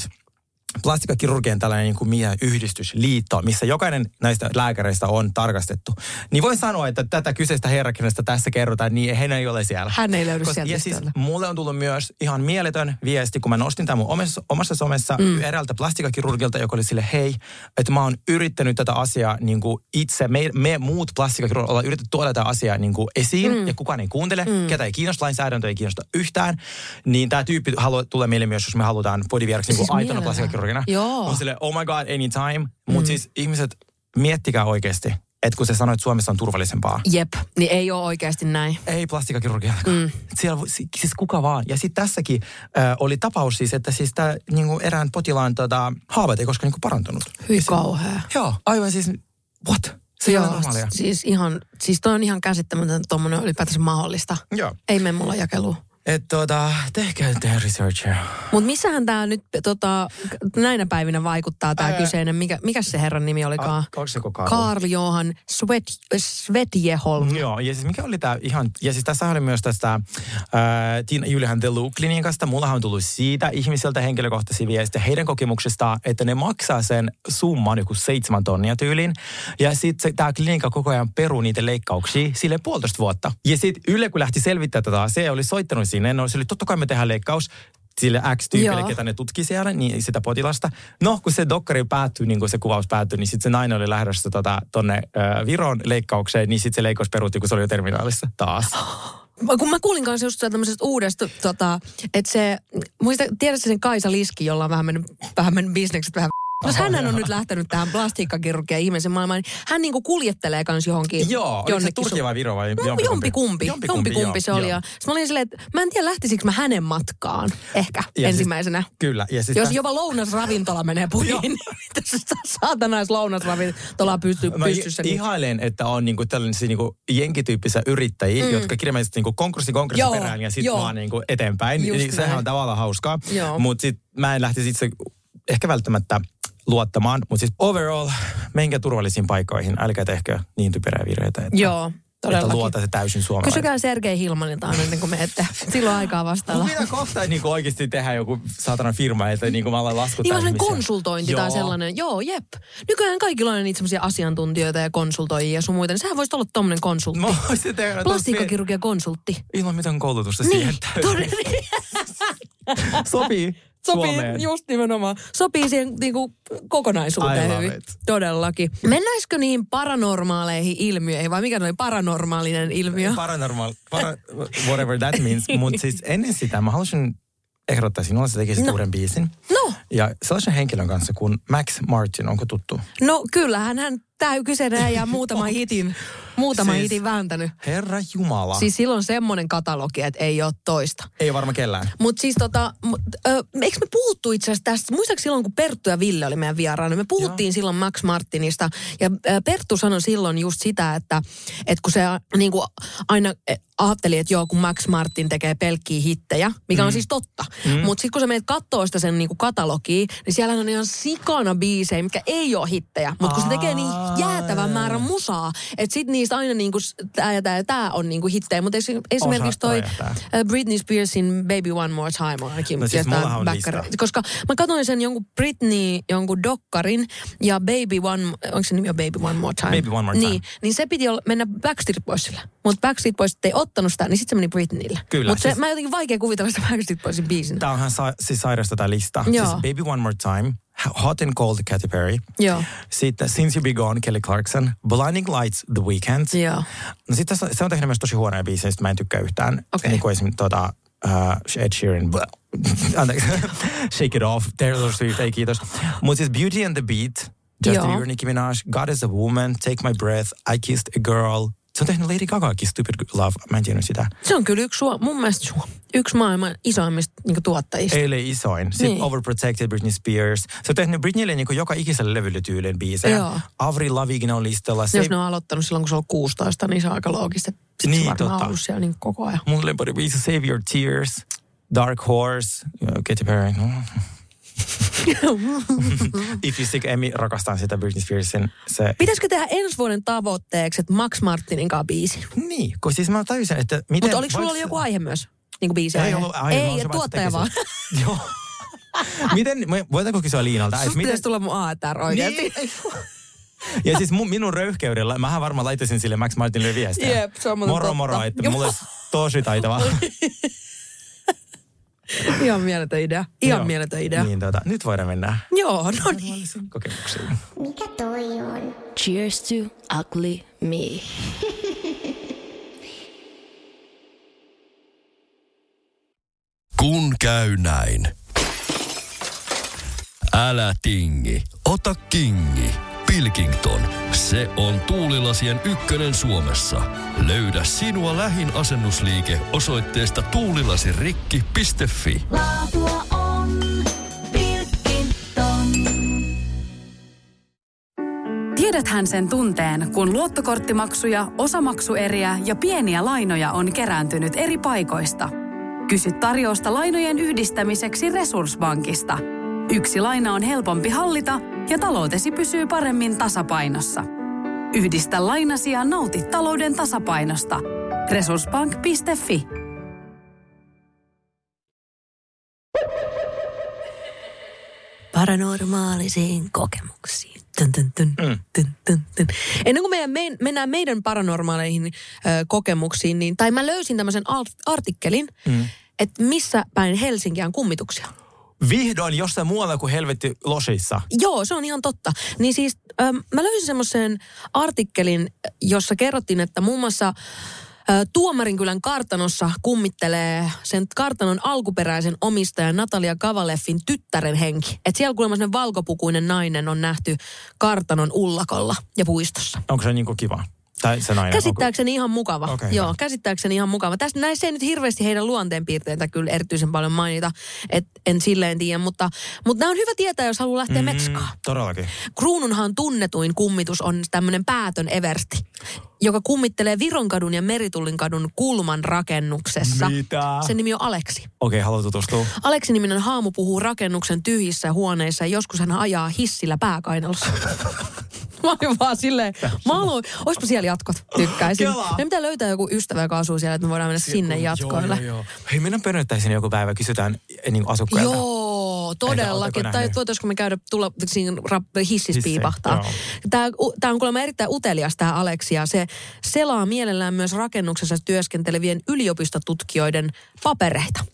plastikkakirurgien tällainen niin kuin mikä yhdistys, liitto, missä jokainen näistä lääkäreistä on tarkastettu. Niin voin sanoa, että tätä kyseistä herrakenestä tässä kerrotaan, niin hän ei ole siellä. Hän ei löydy Koska- sieltä Ja siis mulle on tullut myös ihan mieletön viesti, kun mä nostin tämän mun omassa, omassa somessa mm. eräältä plastikkakirurgilta, joka oli sille, hei, että mä oon yrittänyt tätä asiaa niin kuin itse, me, me muut plastikkakirurgit ollaan yritetty tuoda tätä asiaa niin kuin esiin, mm. ja kukaan ei kuuntele, mm. ketä ei kiinnosta, lainsäädäntö ei kiinnosta yhtään, niin tämä tyyppi haluaa, tulee meille myös, jos me halutaan bodyvieraksi niin Siis aitona mielellään. Plastikkakirurgina. Joo. On sille, oh my god, anytime. Mutta siis ihmiset, miettikää oikeasti, että kun sä sanoit, että Suomessa on turvallisempaa. Jep, niin ei ole oikeasti näin. Ei plastikakirurgia. Mm. Siellä, siis kuka vaan. Ja sitten tässäkin äh, oli tapaus siis, että siis tää, niinku erään potilaan tota, haavat ei koskaan niinku parantunut. Hyi kauhea. Joo, aivan siis, what? Se ole normaalia. siis ihan, siis toi on ihan käsittämätöntä, että tommonen on ylipäätänsä mahdollista. Joo. Ei mene mulla jakeluun. Että tota, tehkää tehdä researchia. Mutta missähän tämä nyt tota, näinä päivinä vaikuttaa tämä kyseinen, mikä, mikä se herran nimi olikaan? Se Karl Johan Svet, Svetjeholm. Joo, ja siis mikä oli tämä ihan, ja siis tässä oli myös tästä äh, Tiina Julian The Look-klinikasta. Mullahan on tullut siitä ihmisiltä henkilökohtaisia viestejä heidän kokemuksestaan, että ne maksaa sen summan joku seitsemän tonnia tyyliin. Ja sitten tämä klinikka koko ajan peruu niitä leikkauksia sille puolitoista vuotta. Ja sitten Yle kun lähti selvittämään tätä asiaa, oli soittanut sinne, no se oli totta kai me tehdään leikkaus sille X-tyypille, ketä ne tutki siellä, niin sitä potilasta. No, kun se dokkari päättyi, niin kuin se kuvaus päättyi, niin sitten se nainen oli lähdössä tota, tonne Viron leikkaukseen, niin sitten se leikkaus peruutti, kun se oli jo terminaalissa taas. Kun mä kuulin kanssa just tämmöisestä uudesta, tota, että se, muista, tiedätkö sen Kaisa Liski, jolla on vähän mennyt, vähän mennyt bisnekset vähän jos hän on nyt lähtenyt tähän plastiikkakirurgian ihmeisen maailmaan, niin hän niinku kuljettelee kans johonkin. Joo, se jonnekin Turkia su- vai Viro vai No, jompikumpi? jompikumpi. Jompikumpi, Jompikumpi se oli. joo. Ja sit mä olin silleen, että mä en tiedä lähtisikö mä hänen matkaan ehkä Ja siis- ensimmäisenä. Kyllä. Ja siis Jos täs- jopa lounasravintola menee puhiin, niin saatanais lounasravintola pystyy Mä pystyssä. i- Niin. ihailen, että on niinku tällaisia niinku jenkityyppisiä yrittäjiä, mm. jotka kirjaimellisesti niinku konkurssi konkurssi Joo, perään ja sitten joo. vaan niinku eteenpäin. Just Niin sehän on tavallaan hauskaa. Mutta sitten mä en lähtisi itse ehkä välttämättä luottamaan. Mutta siis overall, menkää turvallisiin paikkoihin. Älkää tehkö niin typerää virheitä, että, Joo, että todellakin. luota se täysin suomalainen. Kysykää Sergei Hilmanilta aina ennen kuin menette. Silloin aikaa vastailla. Mutta pitää kohta niin oikeasti tehdä joku saatana firma, että niin kuin mä alan laskuttaa Niin ihmisiä. konsultointi tai Joo. sellainen. Joo, jep. Nykyään kaikilla on niitä sellaisia asiantuntijoita ja konsultoijia ja sun muita. Niin sehän voisi olla tommonen konsultti. Mä voisin tehdä Plastiikkakirurgia konsultti. ilman mitään koulutusta Niin, siihen täysin. todella. Sopii, Sopii, Suomeen. just nimenomaan. Sopii siihen niinku, kokonaisuuteen I love hyvin. it. Todellakin. Mennäisikö niin paranormaaleihin ilmiöihin vai mikä oli paranormaalinen ilmiö? Paranormal, para, whatever that means. Mutta siis ennen sitä mä halusin ehdottaa sinulle, että tekisit No. uuden biisin. No, Ja sellaisen henkilön kanssa kuin Max Martin, onko tuttu? no kyllähän hän tämä kyseinen äijä muutama hitin, muutama Siis- hitin vääntänyt. Herra Jumala. Siis silloin semmoinen katalogi, että ei ole toista. Ei varma kellään. Mutta siis tota, mut, ö, eikö me puhuttu itse asiassa tästä, muistaakseni silloin kun Perttu ja Ville oli meidän vieraana, me puhuttiin Joo. silloin Max Martinista ja ö, Perttu sanoi silloin just sitä, että, että kun se niin kuin aina eh, ajatteli, että joo, kun Max Martin tekee pelkkiä hittejä, mikä mm. on siis totta. Mm. Mutta sitten kun sä menet kattoo sitä sen niin kuin katalogia, niin siellä on ihan sikana biisejä, mikä ei ole hittejä. Mutta kun se tekee niin jäätävän määrän musaa, että sit niistä aina niin kuin tää ja tää ja tää on niin kuin hittejä. Mutta esimerkiksi toi äh, Britney Spearsin Baby One More Time on ainakin. No siis on. Koska mä katsoin sen jonkun Britney, jonkun dokkarin ja Baby One, onko se nimi on Baby One More Time? Baby One More Time. Niin, niin se piti olla, mennä Backstreet Boysille. Mutta Backstreet Boys ei ottanut sitä, niin sitten se meni Britneylle. Kyllä, Mutta siis- mä jotenkin vaikea kuvitella sitä Backstreet Boysin biisin. Tämä onhan sa- siis sairasta tämä lista. Joo. Siis Baby One More Time, Hot and Cold Katy Perry. Joo. Sitten Since You Be Gone, Kelly Clarkson. Blinding Lights, The Weeknd. Joo. No sitten se on tehnyt myös tosi huonoja biisejä, joista mä en tykkää yhtään. Okei. Niin kuin esimerkiksi tota, uh, Ed Sheeran, anteeksi, Shake It Off, Taylor Swift, ei kiitos. Mutta siis Beauty and the Beat, Justin. Bieber, Nicki Minaj, God is a Woman, Take My Breath, I Kissed a Girl. Se on tehnyt Lady Gagakin Stupid Love, mä en tiennyt sitä. Se on kyllä yksi, suo, mun mielestä suo, yksi maailman isoimmista niin tuottajista. Ei ole isoin. Sitten Niin. Overprotected Britney Spears. Se on tehnyt Britneylle niin joka ikiselle levylle tyyliin biisejä. Joo. Avril Lavigne on listalla. Se Jos ne on aloittanut silloin, kun se on 16, niin se on aika loogista. Sitten Niin, se varmaan totta. on ollut siellä niin koko ajan. mun lempari biisi Save Your Tears, Dark Horse, Katy Perry. If You Sick Emmy, rakastan sitä Britney Spearsin. Se, Pitäisikö tehdä ensi vuoden tavoitteeksi, että Max Martinin kanssa biisi? niin, kun siis mä tajusin, että miten... Mutta oliko sulla ollut se- joku aihe myös? Niin kuin biisi Ei ollut aihe, Ei, vaan tuottaja vaan. Joo. miten, voidaanko kysyä Liinalta? että Susta pitäisi tulla mun ATR oikeasti. Niin. Ja siis mun, minun röyhkeydellä, mähän varmaan laittaisin sille Max Martinille viestiä. Jep, se on Moro totta. moro, että mulla olisi tosi taitava. Ihan mieletön idea. Ihan Joo. mieletön idea. Niin tota, nyt voidaan mennä Joo, no niin. kokemuksiin. Mikä toi on? Cheers to ugly me. Kun käy näin. Älä tingi, ota kingi. Pilkington. Se on tuulilasien ykkönen Suomessa. Löydä sinua lähin asennusliike osoitteesta tuulilasirikki.fi. Laatua on Pilkington. Tiedäthän sen tunteen, kun luottokorttimaksuja, osamaksueriä ja pieniä lainoja on kerääntynyt eri paikoista. Kysy tarjousta lainojen yhdistämiseksi Resurssbankista. Yksi laina on helpompi hallita ja taloutesi pysyy paremmin tasapainossa. Yhdistä lainasi ja nauti talouden tasapainosta. Resurssbank.fi paranormaalisiin kokemuksiin. Tun, tun, tun, Mm. tun, tun, tun. Ennen kuin meidän, me, mennään meidän paranormaaleihin ö, kokemuksiin, niin, tai mä löysin tämmöisen art- artikkelin, mm. että missä päin Helsinkiä on kummituksia. Vihdoin jossain muualla kuin helvetti Losissa. Joo, se on ihan totta. Niin siis ähm, mä löysin semmoisen artikkelin, jossa kerrottiin, että muun muassa äh, Tuomarinkylän kartanossa kummittelee sen kartanon alkuperäisen omistajan Natalia Kavaleffin tyttären henki. Että siellä kuulemma valkopukuinen nainen on nähty kartanon ullakolla ja puistossa. Onko se niinku kiva? Tai se nainen? Käsittääkseni ihan mukava. Okei, Joo, hyvä. käsittääkseni ihan mukava. Tästä näissä ei nyt hirveästi heidän luonteenpiirteitä kyllä erityisen paljon mainita, et en silleen tiedä, mutta, mutta nämä on hyvä tietää, jos haluaa lähteä mm. Mekskaan. Todellakin. Kruununhan tunnetuin kummitus on tämmöinen päätön eversti, joka kummittelee Vironkadun ja Meritullinkadun kulman rakennuksessa. Mitä? Sen nimi on Aleksi. Okei, okay, haluat tutustua? Aleksi-niminen haamu puhuu rakennuksen tyhjissä huoneissa ja joskus hän ajaa hissillä pääkainalossa. Mä olin vaan silleen, mä haluan, oispa siellä jatkot, tykkäisin. Meidän pitää löytää joku ystävä, joka asuu siellä, että me voidaan mennä sinne jatkoille. Joo, joo, joo. Hei, mennään pönöttäisiin joku päivä, kysytään eh, niin asukkailta. Joo, todellakin. Tai voitaisiko me käydä tulla siinä rap, hississä Hissiin, piipahtaa. Tämä, tämä on kuulemma erittäin utelias tämä Aleksia. Se selaa mielellään myös rakennuksessa työskentelevien yliopistotutkijoiden papereita.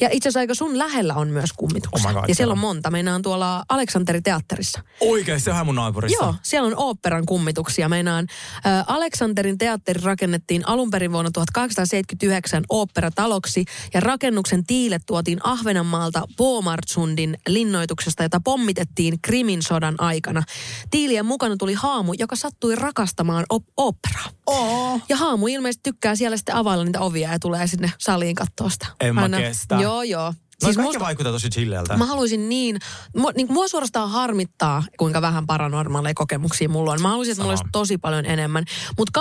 Ja itse asiassa aika sun lähellä on myös kummituksia. Oh God, ja siellä on monta. Meinaan tuolla Aleksanteri teatterissa. Oikein, se on mun naapurissa. Joo, siellä on oopperan kummituksia. Meinaan ä, Aleksanterin teatteri rakennettiin alun perin vuonna 1879 oopperataloksi ja rakennuksen tiilet tuotiin Ahvenanmaalta Bomartsundin linnoituksesta, jota pommitettiin Krimin sodan aikana. Tiilien mukana tuli haamu, joka sattui rakastamaan op- oopperaa. Oh. Ja haamu ilmeisesti tykkää siellä sitten availla niitä ovia ja tulee sinne saliin katsoa sitä. En mä kestä. Joo, joo. Siis Siis kaikki musta- vaikuttaa tosi chilleiltä. Mä haluaisin niin, mua, niin mua suorastaan harmittaa, kuinka vähän paranormaaleja kokemuksia mulla on. Mä haluaisin, että mulla olisi tosi paljon enemmän. Mutta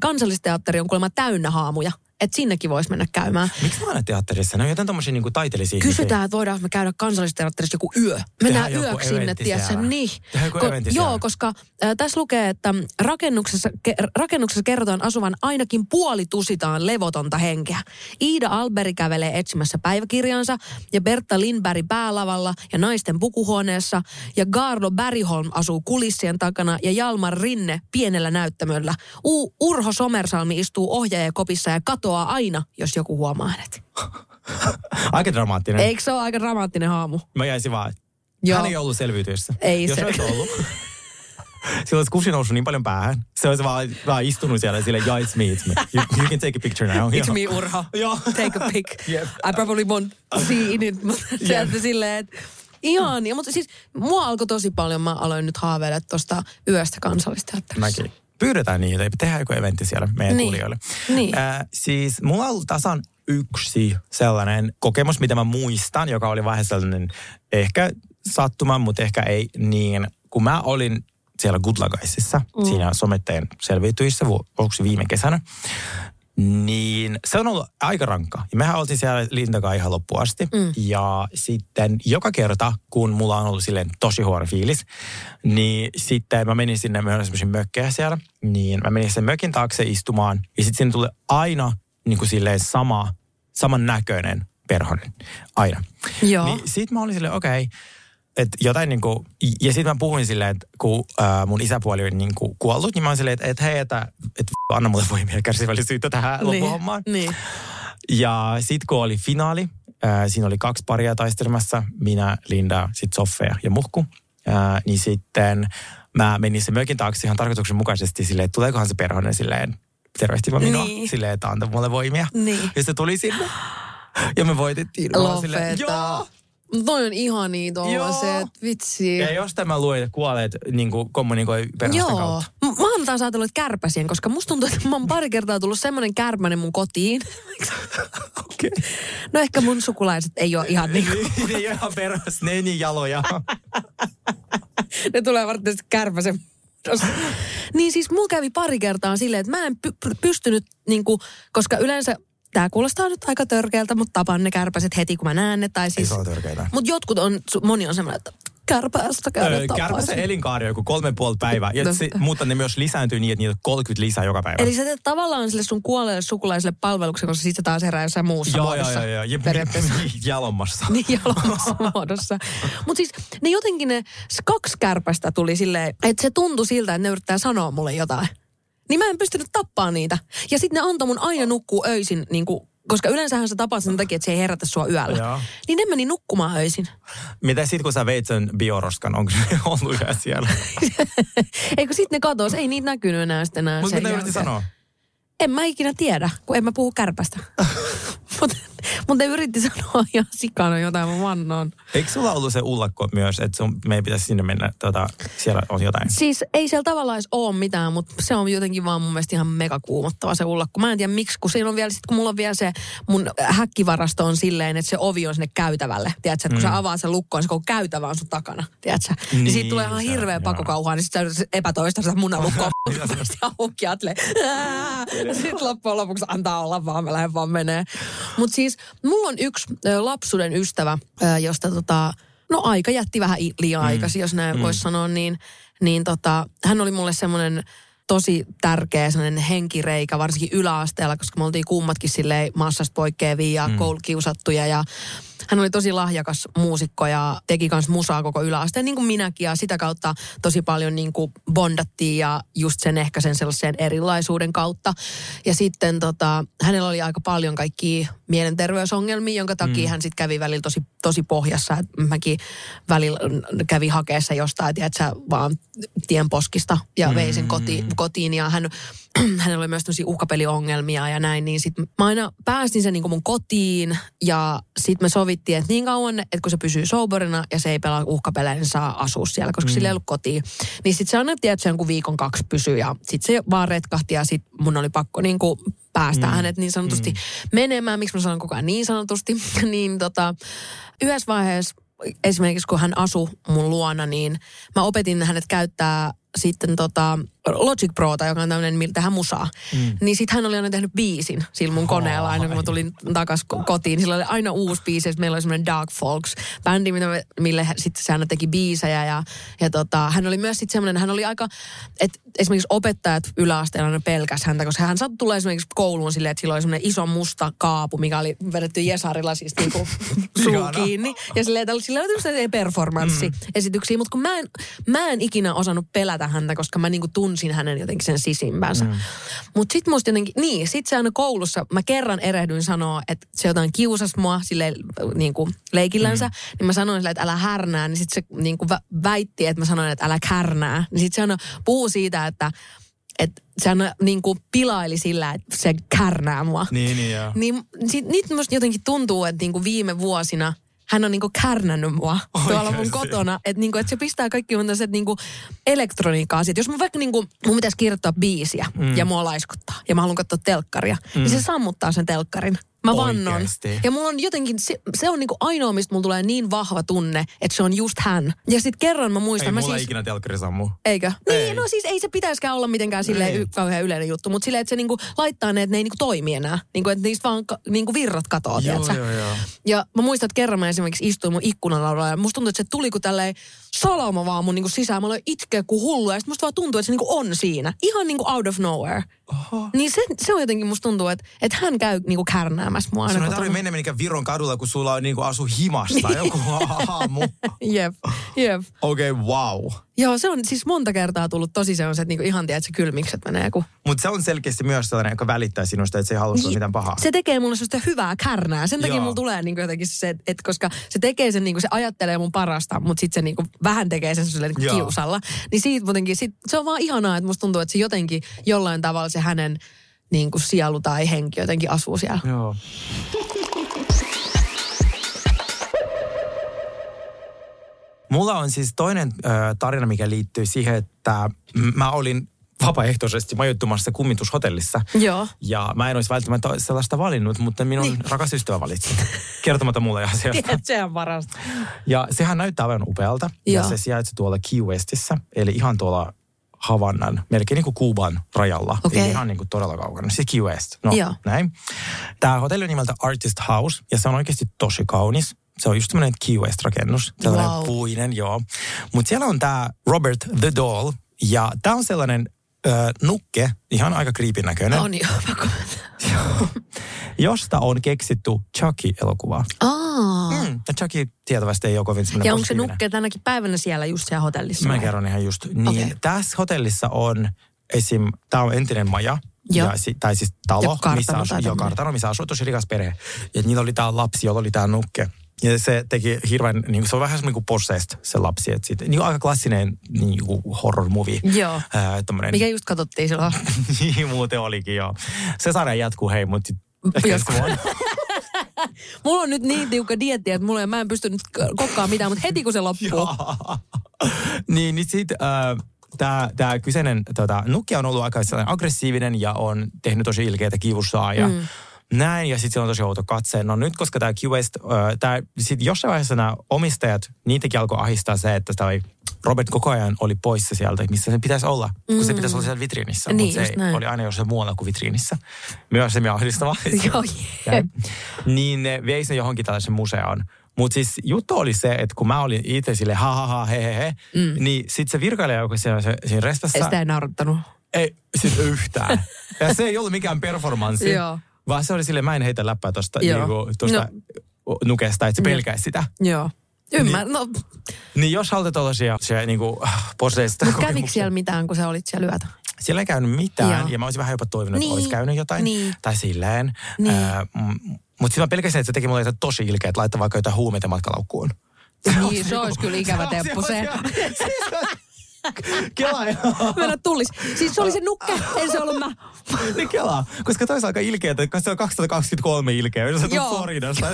kansallisteatteri on kuulemma täynnä haamuja. Että sinnekin voisi mennä käymään. Miksi mä aina teatterissa? Ne on jotain tommosia niinku taiteellisia Kysytään, että voidaanko me käydä kansallisteatterissa joku yö. Mennään Tehdään yöksi sinne, tiedätkö? Niin. Eventti joo, koska äh, tässä lukee, että rakennuksessa, ke, rakennuksessa kerrotaan asuvan ainakin puoli tusitaan levotonta henkeä. Iida Alberi kävelee etsimässä päiväkirjansa ja Bertta Lindberg päälavalla ja naisten pukuhuoneessa ja Gardo Bergholm asuu kulissien takana ja Jalmar Rinne pienellä näyttämöllä. U- Urho Somersalmi istuu ohjaajakopissa ja katoaa aina, jos joku huomaa hänet. Aika dramaattinen. Eikö se ole aika dramaattinen haamu? Mä jäisin vaan. Joo. Hän ei ollut selviytyessä. Ei Jos se- olisi ollut. Sillä olisi kusi noussut niin paljon päähän. Se olisi vaan, vaan istunut siellä sille, yeah, it's me, it's me. You, you can take a picture now. It's me, Urho. Joo. Take a pic. Jep. I probably won't see in it. Mutta sieltä silleen, että ihan. Ja, mutta siis mua alkoi tosi paljon, mä aloin nyt haaveilla tuosta yöstä kansallisteatterissa. Mäkin. Pyydetään niitä, tehdään joku eventti siellä meidän Niin. kuulijoille. Niin. Äh, siis mulla on ollut tasan yksi sellainen kokemus, mitä mä muistan, joka oli vähän sellainen ehkä sattuma, mutta ehkä ei niin. Kun mä olin siellä Gutlagaisissa, mm. siinä sometteen selviytyissä, se viime kesänä, niin se on ollut aika rankka. Ja mehän oltiin siellä Lintakaan ihan loppuun asti. Mm. Ja sitten joka kerta, kun mulla on ollut silleen tosi huono fiilis, niin sitten mä menin sinne, meillä oli semmoisia mökkejä siellä, niin mä menin sen mökin taakse istumaan. Ja sitten siinä tuli aina niin kuin silleen sama, saman näköinen perhonen. Aina. Joo. Niin sit mä olin silleen, okei, okay, että jotain niinku, ja sitten mä puhuin silleen, että kun äh, mun isäpuoli on niinku kuollut, niin mä olin silleen, että et, hei, että et, anna mulle voimia ja kärsivällisyyttä tähän niin, loppuhommaan. Niin. Ja sitten kun oli finaali, äh, siinä oli kaksi paria taistelemassa, minä, Linda, sitten Sofia ja Muhku. Äh, niin sitten mä menin sen mökin taakse ihan tarkoituksenmukaisesti silleen, että tuleekohan se perhonen silleen tervehtimään minua, Niin. silleen, että anta mulle voimia. Niin. Ja se tuli sinne. Ja me voitettiin. Olin silleen, Lopeta. Joo. Toi on ihania tollaset, vitsi. Ja jos tämä luet kuolleet niin kuin kommunikoi perhosten Joo. kautta. M- Mä oon taas ajatellut, että kärpäsien, koska musta tuntuu, että mä oon pari kertaa tullut semmoinen kärpänen mun kotiin. Okei. No ehkä mun sukulaiset ei ole ihan niin kuin, ne ei ole ihan perhas, ne ei niin jaloja. ne tulee varten kärpäsen. Niin siis mulla kävi pari kertaa silleen, että mä en py- py- pystynyt, niin kuin, koska yleensä Tämä kuulostaa nyt aika törkeältä, mutta tapan ne kärpäset heti, kun mä näen ne. Tai Ei siis, se ole törkeitä. mutta jotkut on, moni on semmoinen, että kärpäästä käydä Öö, Kärpäsen sen. elinkaari on joku kolme ja puoli päivää. Ja No. se, mutta ne myös lisääntyy niin, että niitä on 30 lisää joka päivä. Eli sä teet tavallaan sille sun kuolleelle sukulaiselle palveluksen, koska se taas herää jossain muussa joo, joo, muodossa. joo, joo. Ja Periaatteessa. jalommassa. Niin jalommassa muodossa. Mutta siis ne jotenkin ne s- kaksi kärpästä tuli silleen, että se tuntui siltä, että ne yrittää sanoa mulle jotain. Niin mä en pystynyt tappaa niitä. Ja sitten ne antoi mun aina nukkuu öisin, niin kuin, koska yleensähän sä tapaat sen takia, että se ei herätä sua yöllä. Joo. Niin ne meni nukkumaan öisin. Mitä sit kun sä veit sen bioroskan, onko se ollut yhä siellä? Eikö sitten ne katos, ei niitä näkynyt enää sitten enää Mutta mitä jälkeen. sanoa? En mä ikinä tiedä, kun en mä puhu kärpästä. Mutta mut ne yritti sanoa ihan sikana jotain, mä vannoon. Eikö sulla ollut se ullakko myös, että sun, meidän pitäisi sinne mennä, tota, siellä on jotain? Siis ei siellä tavallaan edes ole mitään, mutta se on jotenkin vaan mun mielestä ihan megakuumottava se ullakko. Mä en tiedä miksi, kun siinä on vielä, sit kun mulla on vielä se mun häkkivarasto on silleen, että se ovi on sinne käytävälle. Tiedätkö, että kun sä avaat sen lukkoon, niin se koko käytävä on sun takana. Tiedätkö? Niin, niin siitä tulee ihan hirveä joo. pakokauhaa, niin sit sä epätoista sitä munalukkoa. Sitten auki sitten loppujen lopuksi antaa olla vaan, mä lähden vaan menee. Mutta siis mulla on yksi lapsuuden ystävä, josta tota, no aika jätti vähän liian aikaisin, jos näin mm. voisi sanoa, niin, niin tota, hän oli mulle semmoinen tosi tärkeä sellainen henkireikä, varsinkin yläasteella, koska me oltiin kummatkin silleen massasta poikkeavia ja mm. koulukiusattuja ja hän oli tosi lahjakas muusikko ja teki myös musaa koko yläasteen, niin kuin minäkin. Ja sitä kautta tosi paljon niin kuin bondattiin ja just sen ehkä sen sellaisen erilaisuuden kautta. Ja sitten tota, hänellä oli aika paljon kaikkia mielenterveysongelmia, jonka takia mm. hän sitten kävi välillä tosi, tosi pohjassa. Et mäkin välillä kävi hakeessa jostain, tiedätkö, vaan tienposkista ja mm. vei sen koti, kotiin. Ja hän, hänellä oli myös tosi uhkapeliongelmia ja näin. Niin sitten mä aina päästin sen niin kuin mun kotiin ja sitten me sovittiin, että niin kauan, että kun se pysyy soberina ja se ei pelaa uhkapelejä, niin saa asua siellä, koska mm. sillä ei ollut kotiin. Niin sitten se annettiin, että se jonkun viikon kaksi pysyy ja sitten se vaan retkahti ja sitten mun oli pakko niin kuin päästä mm. hänet niin sanotusti mm. menemään. Miksi mä sanon koko ajan niin sanotusti? niin tota, yhdessä vaiheessa esimerkiksi kun hän asui mun luona, niin mä opetin hänet käyttää sitten tota Logic Prota, joka on tämmöinen, millä tehdään musaa. Mm. Niin sitten hän oli aina tehnyt biisin sillä mun koneella aina, kun mä tulin takas ko- kotiin. Sillä oli aina uusi biisi, ja sit meillä oli semmoinen Dark Folks bändi, mille sitten se aina teki biisejä. Ja, ja tota, hän oli myös sitten semmoinen, hän oli aika, että esimerkiksi opettajat yläasteella aina pelkäs häntä, koska hän sattui tulee esimerkiksi kouluun silleen, että sillä oli semmoinen iso musta kaapu, mikä oli vedetty Jesarilla siis niinku suu Ihana. kiinni. Ja silleen, että sillä oli tämmöisiä performanssiesityksiä, mutta kun mä en, mä en ikinä osannut pelätä häntä, koska mä niinku tunsin hänen jotenkin sen sisimpänsä. Mm. Mutta sit musta jotenkin, niin, sit se aina koulussa, mä kerran erehdyin sanoa, että se jotain kiusas mua sille niinku leikillänsä, mm. niin mä sanoin sille, että älä härnää, niin sit se niinku vä- väitti, että mä sanoin, että älä kärnää. Niin sit se aina puhuu siitä, että että se aina niinku pilaili sillä, että se kärnää mua. Niin, niin joo. Niin sit, nyt musta jotenkin tuntuu, että niinku viime vuosina hän on niinku kärnännyt mua tuolla mun kotona. Että niinku, et se pistää kaikki mun tällaiset niinku elektroniikka-asiat. Jos mä vaikka niinku, mun pitäisi kirjoittaa biisiä mm. ja mua laiskuttaa ja mä haluan katsoa telkkaria, mm. niin se sammuttaa sen telkkarin. Mä vannon. Oikeesti? Ja mulla on jotenkin, se, se on niinku ainoa, mistä mulla tulee niin vahva tunne, että se on just hän. Ja sit kerran mä muistan, Ei mä mulla siis... ikinä telkkari sammu. Eikö? Niin, Ei. no siis ei se pitäisikään olla mitenkään silleen Ei. y- kauhean yleinen juttu, mutta silleen, että se niinku laittaa ne, että ne ei niinku toimi enää. Niinku, että niistä vaan ka- niinku virrat katoaa, Joo, joo, joo. Ja mä muistan, että kerran mä esimerkiksi istuin mun ikkunalaudalla ja musta tuntui, että se tuli kuin tälleen salama vaan mun niinku sisään. Mä aloin itkeä kuin hullu ja sit musta vaan tuntuu, että se niinku on siinä. Ihan niinku out of nowhere. Oho. Niin se, se on jotenkin musta tuntuu, että, että hän käy niinku kärnäämässä mua aina Sun ei tarvitse mennä Viron kadulla, kun sulla on niinku asu himasta joku aamu. Jep, jep. Okei, okay, wow. Joo, se on siis monta kertaa tullut tosi sellaiset niinku ihan tiedät, että se kylmikset menee, kun Mutta se on selkeästi myös sellainen, joka välittää sinusta, että se ei halua sulle mitään pahaa. se tekee mulle sellaista hyvää kärnää. Sen takia Joo. mulla tulee niin jotenkin se, että et koska se tekee sen, niin se ajattelee mun parasta, mutta sitten se niin vähän tekee sen sellaiselle niin Joo. kiusalla. Niin siitä muutenkin, sit, se on vaan ihanaa, että musta tuntuu, että se jotenkin jollain tavalla se hänen niin kuin sielu tai henki jotenkin asuu siellä. Joo. Mulla on siis toinen ö, tarina, mikä liittyy siihen, että mä olin vapaaehtoisesti majoittumassa kummitushotellissa. Joo. Ja mä en olisi välttämättä sellaista valinnut, mutta minun niin. rakas ystävä valitsi. Kertomatta mulle asiasta. Tiedät, se on parasta. Ja sehän näyttää aivan upealta. Joo. Ja se sijaitsee tuolla Key Westissä, eli ihan tuolla Havannan, melkein niin kuin Kuuban rajalla. Okei. Eli ihan niin kuin todella kaukana. Siis Key West. No, Joo. näin. Tämä hotelli on nimeltä Artist House, ja se on oikeasti tosi kaunis. Se on just tämmöinen Key West-rakennus. Sellainen Wow. puinen, joo. Mutta siellä on tämä Robert the Doll, ja tämä on sellainen ö, nukke, ihan aika kriipin näköinen, On joo, josta on keksitty Chucky-elokuva. Aa. Mm. Ja Chucky tietävästi ei ole kovin Ja onko se nukke tänäkin päivänä siellä just siellä hotellissa? Mä kerron ihan just. Niin, okay. tässä hotellissa on esim. Tämä on entinen maja. Joo. Ja, tai siis talo, Joku kartano missä asuu, jo, kartano, missä asuu tosi rikas perhe. Ja niillä oli tämä lapsi, jolla oli tämä nukke. Ja se teki hirveän, niin kuin, se on vähän semmoinen kuin possessed se lapsi. Että siitä, niin kuin aika klassinen niin kuin horror movie. Joo. Ää, tommonen, Mikä just katsottiin silloin. niin muuten olikin joo. Se sarja jatkuu, hei, mutta Joskus. Mulla on nyt niin tiukka dietti, että mulla ei, mä en pysty nyt kokkaa mitään, mutta heti kun se loppuu. niin, niin sitten äh, tämä tää kyseinen tota, nukke on ollut aika sellainen aggressiivinen ja on tehnyt tosi ilkeitä kivussaan ja mm. Näin. Ja sitten se on tosi outo katse. No nyt, koska tämä Q-West, äh, tää, sit jossain vaiheessa nämä omistajat, niitäkin alkoi ahistaa se, että toi Robert koko ajan oli poissa sieltä, missä se pitäisi olla, kun se pitäisi olla siellä vitriinissä. Niin, mutta se näin. oli aina jossain muualla kuin vitriinissä. Myös se ahdistavaa. Joo, Näin. Niin ne vei sen johonkin tällaisen museoon. Mutta siis juttu oli se, että kun mä olin itse sille ha ha ha he he he, mm. niin sitten se virkailija, joka siellä se, siinä restassa, Sitä ei naurattanut. ei siis yhtään. ja se ei ollut mikään performanssi, Joo. Vaan se oli sille mä en heitä läppää tosta, Joo. niinku, tosta no. nukesta, että se pelkäisi sitä. Joo. Ymmärrän. No, Niin jos haluatte tällaisia se, niinku, poseista mutta kävikö siellä mitään, kun sä olit siellä yötä? Siellä ei käynyt mitään, Joo. ja mä olisin vähän jopa toivonut, Niin, että olisi käynyt jotain. niin. Tai silleen. Niin. mutta sitten mä pelkäsin, että se teki mulle tosi ilkeä, että laittaa vaikka jotain huumeita matkalaukkuun. Niin, se olisi kyllä ikävä temppu se. Kela, Mennä tullis. Siis se oli se nukke, en se ollut mä. niin Kela. Koska toisaalta aika ilkeä, että se on 2023 ilkeä, jos sä tulet. Floridasta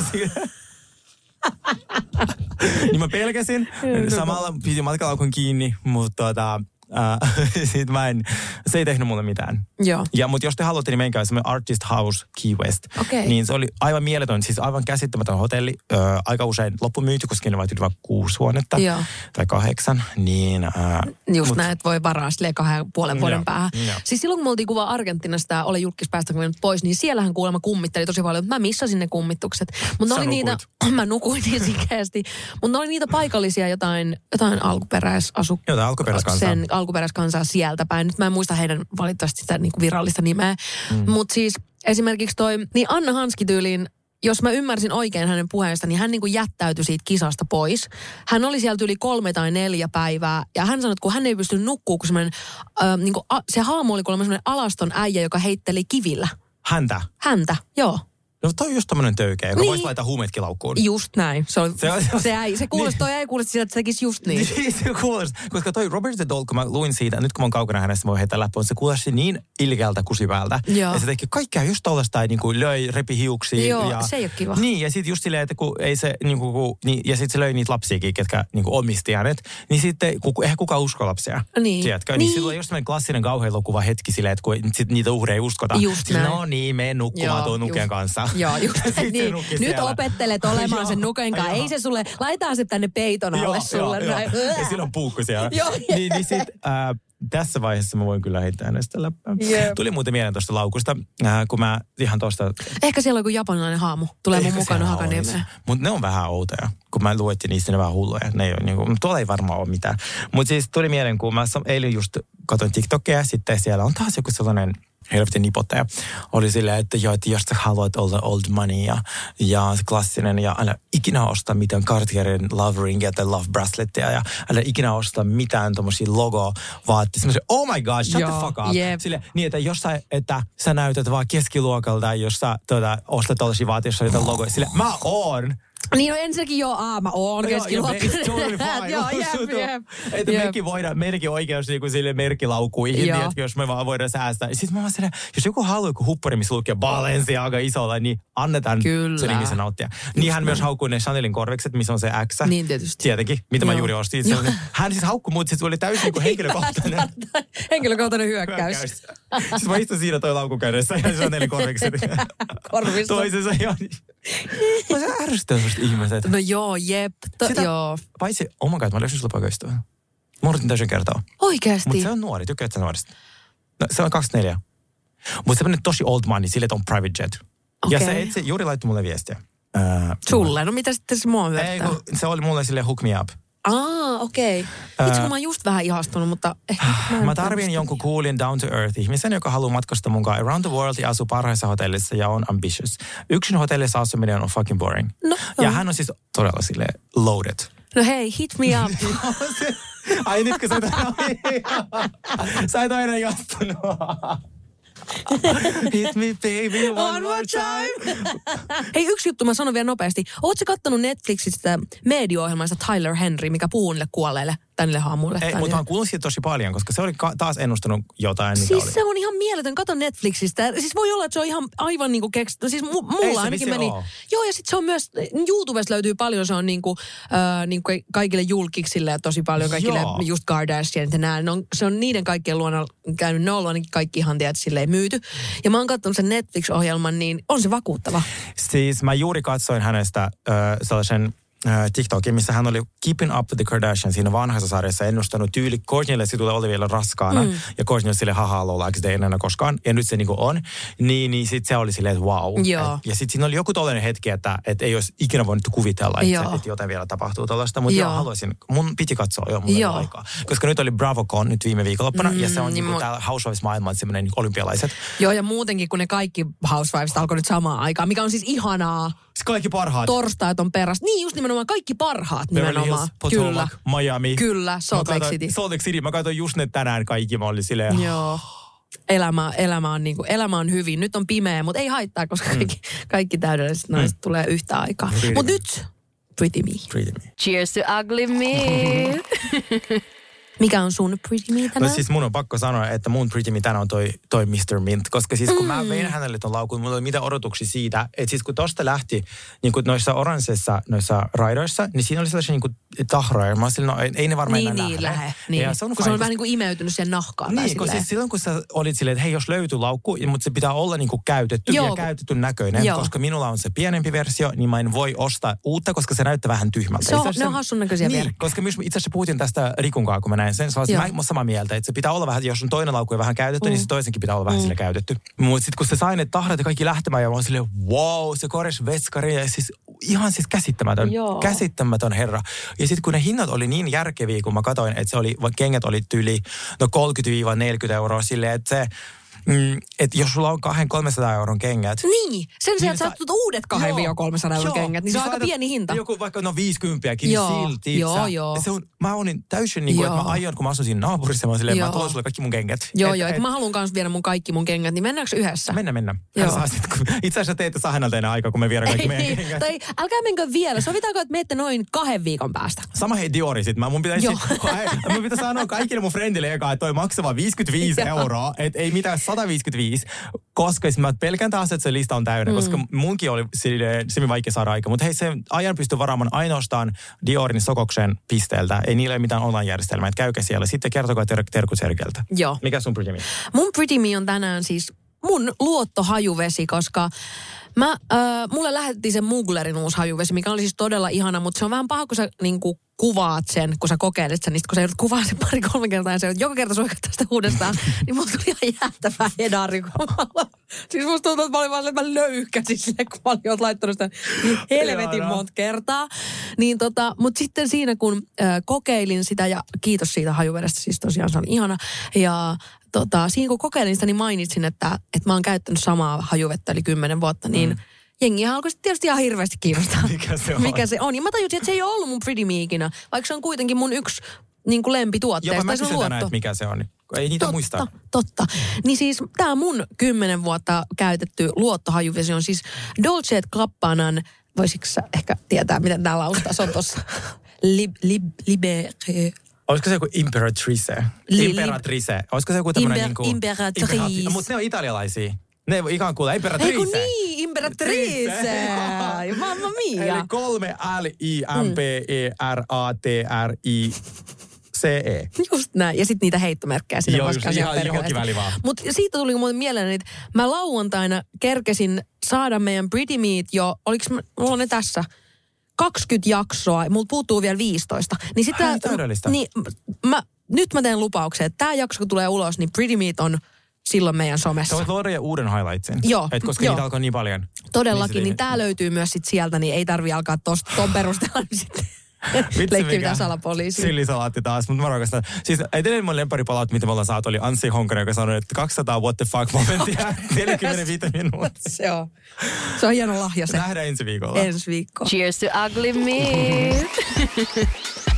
niin mä pelkäsin. Samalla piti matkalaukun kiinni, mutta tota, äh, sit mä en, se ei tehnyt mulle mitään. Joo. Ja, mutta jos te haluatte, niin menkää semmoinen Artist House Key West. Okei. Niin se oli aivan mieletön, siis aivan käsittämätön hotelli. Ö, aika usein loppumyyty, koska ne vain vain kuusi huonetta. Joo. Tai kahdeksan. Niin, äh, Just mut- näin, että voi varaa silleen kahden puolen vuoden päähän. Siis silloin kun me oltiin kuva Argentinasta, ole julkis päästä pois, niin siellähän kuulemma kummitteli tosi paljon. Mä missasin ne kummitukset. Mutta oli niitä, mä nukuin niin sikeästi. Mutta ne oli niitä paikallisia jotain, jotain alkuperäisasu... Jotain alkuperäiskansaa. Alkuperäiskansaa sieltä päin. Nyt mä en muista heidän valitettavasti sitä niin kuin virallista nimeä. Mm. Mutta siis esimerkiksi toi, niin Anna Hanski tyyliin jos mä ymmärsin oikein hänen puheesta, niin hän niin kuin jättäytyi siitä kisasta pois. Hän oli sieltä yli kolme tai neljä päivää. Ja hän sanoi, että kun hän ei pysty nukkuu, kun äh, niin kuin, a, se haamu oli kuulemma alaston äijä, joka heitteli kivillä. Häntä. Häntä, joo. No toi on just tommonen töykeä, joka Niin. voisi laittaa huumeetkin laukkuun. Just näin. Se, oli, Se on- se, äi, se kuulosti, toi ei kuulosti siltä, että se tekisi just niin. Niin se kuulosti, koska toi Robert the Doll, kun mä luin siitä, nyt kun mä oon kaukana hänestä, mä voin heittää läppöön, se kuulosti niin ilkeältä kusipäältä. Joo. Ja se teki kaikkea just tollasta, niin kuin löi, repi hiuksia. Joo, ja, se ei oo kiva. Niin, ja sitten just silleen, että kun ei se, niin kuin, kun, niin, ja sitten se löi niitä lapsiakin, ketkä niin kuin omisti hänet. Niin sitten, kun, eihän kukaan usko lapsia. Niin. Tiedätkö? Niin, Niin. niin silloin just semmoinen klassinen kauhean hetki silleen, että kun sit niitä uhreja ei uskota. Just Sitten, näin. No niin, mene nukkumaan tuon nuken just- Joo, just niin. Nyt siellä. opettelet olemaan sen Joo, nuken kanssa. joo. Ei se sulle, laitetaan se tänne peiton alle sulle. Joo, näin. joo. Ja sillä on puukku siellä. Joo. niin, niin sit, äh, tässä vaiheessa mä voin kyllä heittää hänestä läppää. Jep. Tuli muuten mieleen tuosta laukusta, äh, kun mä ihan tuosta... Ehkä siellä on joku japanilainen haamu. Tulee mun mukana Hakaniemeen. Mutta ne on vähän outoja. Kun mä luettiin niistä, ne on vähän hulluja. Ne ei ole, niinku, tuolla ei varmaan ole mitään. Mutta siis tuli mieleen, kun mä eilen just katsoin TikTokia, sitten siellä on taas joku sellainen helvetin nipottaja. Oli silleen, että joo, että jos sä haluat olla old money ja, ja klassinen ja älä ikinä osta mitään Cartierin love ringia tai love bracelettia ja älä ikinä osta mitään tommosia logo vaatteita. Semmoisia, oh my god, shut Joo, the fuck up. jep. Sille, niin, että jos sä, että sä näytät vaan keskiluokalta, jos sä tuota, ostat tällaisia vaatteita, jotain logoja. Sille, mä oon. Niin no ensinnäkin joo, aa mä oon Joo, joo, keskiluokkainen. totally joo, jep, jep. Että Jep. mekin voidaan, meidänkin oikeus niinku sille merkkilaukuihin, Joo. niin, että jos me vaan voidaan säästää. Sitten mä vaan silleen, jos joku haluaa joku huppari, missä lukee Balenciaga isolla, niin annetaan Kyllä. sen ihmisen nauttia. Niin hän myös haukkui ne Chanelin korvikset, missä on se X. Niin tietysti. Tietenkin, mitä mä Joo. juuri ostin. Hän siis haukkui mut, sit se oli täysin niinku henkilökohtainen. Henkilökohtainen hyökkäys. Siis mä istun siinä toi laukun kädessä ja Chanelin korvikset. Korvissa. Toisessa ja... Mä se semmoista ihmiset. No joo, jep. To, Sitä- joo. Paitsi, oh my god, mä löysin sulla poikaystävä. Mä unohdin täysin kertoa. Oikeasti. Mutta se on nuori, tykkäät sä nuorista? No, se on 24. Mutta semmoinen tosi old money, sille että on private jet. Ja Okei. se itse juuri laittoi mulle viestiä. Äh, Sulle? No mitä sitten se mua Ei, kun se oli mulle sille hook me up. Aa, okei. Okay. Itse kun mä oon just vähän ihastunut, mutta ehkä mä, Mä tarvin jonkun coolin down to earth ihmisen, joka haluaa matkustaa mukaan around the world ja asuu parhaissa hotellissa ja on ambitious. Yksin hotellissa asuminen on fucking boring. No, ja on. hän on siis todella sille loaded. No hei, hit me up. Ai nyt kun sä et Sä et aina jastunut. Hit me baby one, One more time. Hei, yksi juttu mä sanon vielä nopeasti. Ootko kattonut Netflixistä media-ohjelmaista Tyler Henry, mikä puhuu niille kuolleille tai niille haamuille? Ei, mutta mä kuullut siitä tosi paljon, koska se oli ka- taas ennustanut jotain, mikä Siis oli. se on ihan mieletön. Kato Netflixistä. Siis voi olla, että se on ihan aivan niinku keksitty. Siis mu- Ei mulla ainakin meni. oo. Joo, ja sitten se on myös, YouTubesta löytyy paljon, se on niinku, äh, niinku kaikille julkiksille ja tosi paljon kaikille Joo. just Kardashian ja nää. On, se on niiden kaikkien luona käynyt, ne on ollut ainakin kaikki ihan tiedät silleen myyty. Ja mä oon katsonut sen Netflix-ohjelman, niin on se vakuuttava. Siis mä juuri katsoin hänestä äh, sellaisen TikTokin, missä hän oli Keeping Up with the Kardashians siinä vanhassa sarjassa ennustanut tyyli. Kourtneylle se tulee oli vielä raskaana mm. ja Kourtney sille haha lola, eikö te enää koskaan. Ja nyt se niinku on. Niin, niin sit se oli silleen, että wow. Joo. Et, ja sitten siinä oli joku tollainen hetki, että et ei olisi ikinä voinut kuvitella, että, että jotain vielä tapahtuu tällaista. Mutta joo. Joo. haluaisin, mun piti katsoa jo, ei Joo. aikaa. Koska nyt oli BravoCon nyt viime viikonloppuna mm, ja se on niin niinku mu- täällä Housewives-maailman semmoinen niinku olympialaiset. Joo, ja muutenkin, kun ne kaikki Housewives alkoi nyt samaan aikaan, mikä on siis ihanaa. Siis kaikki parhaat. Torstait on perässä. Niin, just nimenomaan kaikki parhaat Beverly nimenomaan. Hills, Potomac, Miami. Kyllä, Salt Mä Lake katsoin- City. Salt Lake City. Mä katsoin just ne tänään kaikki. Mä olin silleen, Joo. Elämä, elämä, on niinku, elämä on hyvin. Nyt on pimeä, mutta ei haittaa, koska kaikki, kaikki täydelliset naiset tulee yhtä aikaa. Mutta nyt, Pretty Me. pretty me. Cheers to ugly me. Mikä on sun Pretty Me No tänään? siis mun on pakko sanoa, että mun pretty me tänään on toi, toi Mr. Mint. Koska siis kun mm. mä vein hänelle ton laukun, mulla oli mitä odotuksia siitä, että siis kun tosta lähti niin kuin noissa oransseissa, noissa raidoissa, niin siinä oli sellaisia niin kuin tahroja. Mä olin no ei, ei ne varmaan niin, enää niin, lähde. lähe. Niin. Ja se on kun se on vähän niin kuin imeytynyt siihen nahkaan. Niin, kun siis silloin kun sä olit silleen, että hei jos löytyy laukku, mutta se pitää olla niinku käytetty Joo. ja käytetty näköinen, Joo. koska minulla on se pienempi versio, niin mä en voi ostaa uutta, koska se näyttää vähän tyhmältä. Se on- Itse asiassa- ne on hassun näköisiä Niin, koska myös itse asiassa puhutin tästä Rikun kanssa, kun mä näin sen, se Joo. mä samaa mieltä, että se pitää olla vähän, jos on toinen laukku ja vähän käytetty, mm. niin se toisenkin pitää olla vähän mm. sille käytetty. Mutta sitten kun se sai ne tahrat ja kaikki lähtemään, ja mä olin silleen, wow, se korjasi veskari, ja siis ihan siis käsittämätön, Joo. käsittämätön herra. Ja sitten kun ne hinnat oli niin järkeviä, kun mä katsoin, että se oli, kengät oli tyli, no 30-40 euroa silleen, että se, mm, että jos sulla on 200-300 euron kengät, Niin, sen sijaan, että sä- uudet 200-300 euron Joo. kengät, niin se on aika pieni hinta. Joku vaikka no 50 niin Joo. silti. Joo, sä, joo. Se on, mä olin täysin niin kuin, että mä aion, kun mä asun siinä naapurissa, mä silleen, mä Joo. tuon sulle kaikki mun kengät. Joo, Et- joo, et- et, mä haluan kanssa viedä mun kaikki mun kengät, niin mennäänkö yhdessä? Mennä, mennä. Itse asiassa te ette saa häneltä enää aikaa, kun me viedään kaikki meidän Ei, kengät. tai älkää menkö vielä. Sovitaanko, että menette noin kahden viikon päästä? Sama hei Diori sit. Mä, mun pitäisi, mun pitäisi sanoa kaikille mun friendille eka, että toi maksaa vaan 55 Joo. euroa. Että ei mitään 155. Koska siis mä pelkään taas, että se lista on täynnä. Mm. Koska munkin oli semi vaikea saada aika. Mutta hei, se ajan pystyy varaamaan ainoastaan Diorin Sokoksen pisteeltä. Ei niillä ole mitään online-järjestelmää. Että käykää siellä. Sitten kertokaa ter- terkut Sergeltä. Joo. Mikä sun Pretty Me? Mun Pretty Me on tänään siis mun luottohajuvesi, koska mä, äh, mulle lähetettiin se Muglerin uusi hajuvesi, mikä oli siis todella ihana, mutta se on vähän paha, kun sä niinku kuvaat sen, kun sä kokeilet sen, niin kun sä joudut kuvaa sen pari-kolme kertaa ja sä joudut joka kerta suikata sitä uudestaan, niin mulla tuli ihan jäätävä hedari. kun mä- siis musta tuntuu, että mä olin vaan että mä löyhkäsin sille, kun mä olin laittanut sitä niin helvetin Ihanaa. monta kertaa. Niin tota, mutta sitten siinä, kun äh, kokeilin sitä, ja kiitos siitä hajuvedestä, siis tosiaan se on ihana. Ja tota, siinä kun kokeilin sitä, niin mainitsin, että, että mä oon käyttänyt samaa hajuvettä yli kymmenen vuotta, niin mm. Jengihän alkoi sitten tietysti ihan hirveästi kiinnostaa. Mikä se on? Mikä se on. Ja mä tajusin, että se ei ole ollut mun Pretty Me ikinä, vaikka se on kuitenkin mun yksi niin kuin lempituotteista. Jopa mä kysyn tänään, että mikä se on. Ei niitä muista. Totta. Niin siis tämä mun kymmenen vuotta käytetty luottohajuvesi on siis Dolce Gabbanan voisitko sä ehkä tietää, miten tämä lausutaan? Se on tuossa. Lib, lib, libere. Olisiko se joku imperatrice? Li- Imperatrice. Olisiko se joku tämmöinen Imper- niinku... imperatrice. Mutta ne on italialaisia. Ne kuin imperatrice. Ei kun niin, imperatrice. Mamma mia. Eli kolme L, I, M, P, E, R, A, T, R, I, C, E. Just näin. Ja sitten niitä heittomerkkejä sinne Joo, just ihan johonkin väliin vaan. Mutta siitä tuli muuten mieleen, että mä lauantaina kerkesin saada meidän Pretty Meat jo, oliks, mä- mulla on ne tässä, 20 jaksoa, mulla puuttuu vielä 15. Niin sitä, Ai. Niin, mä, nyt mä teen lupauksen, että tämä jakso kun tulee ulos, niin Pretty Meat on silloin meidän Sä somessa. voit luoda jo uuden highlightsin. Joo, Et koska joo. niitä alkaa niin paljon. Todellakin, Niin niin tämä löytyy myös sit sieltä, niin ei tarvi alkaa tosta, ton perusteella nyt sitten Vitsi leikkiä salapoliisia. Sillisalaatti taas, mutta mä rakastan. Siis edelleen mun lemparipalaut, mitä me ollaan saatu, oli Anssi Honkanen, joka sanoi, että 200 what the fuck momentia 45 minuuttia. Se on. Se on hieno lahja se. Nähdään ensi viikolla. Ensi viikko. Cheers to ugly meat.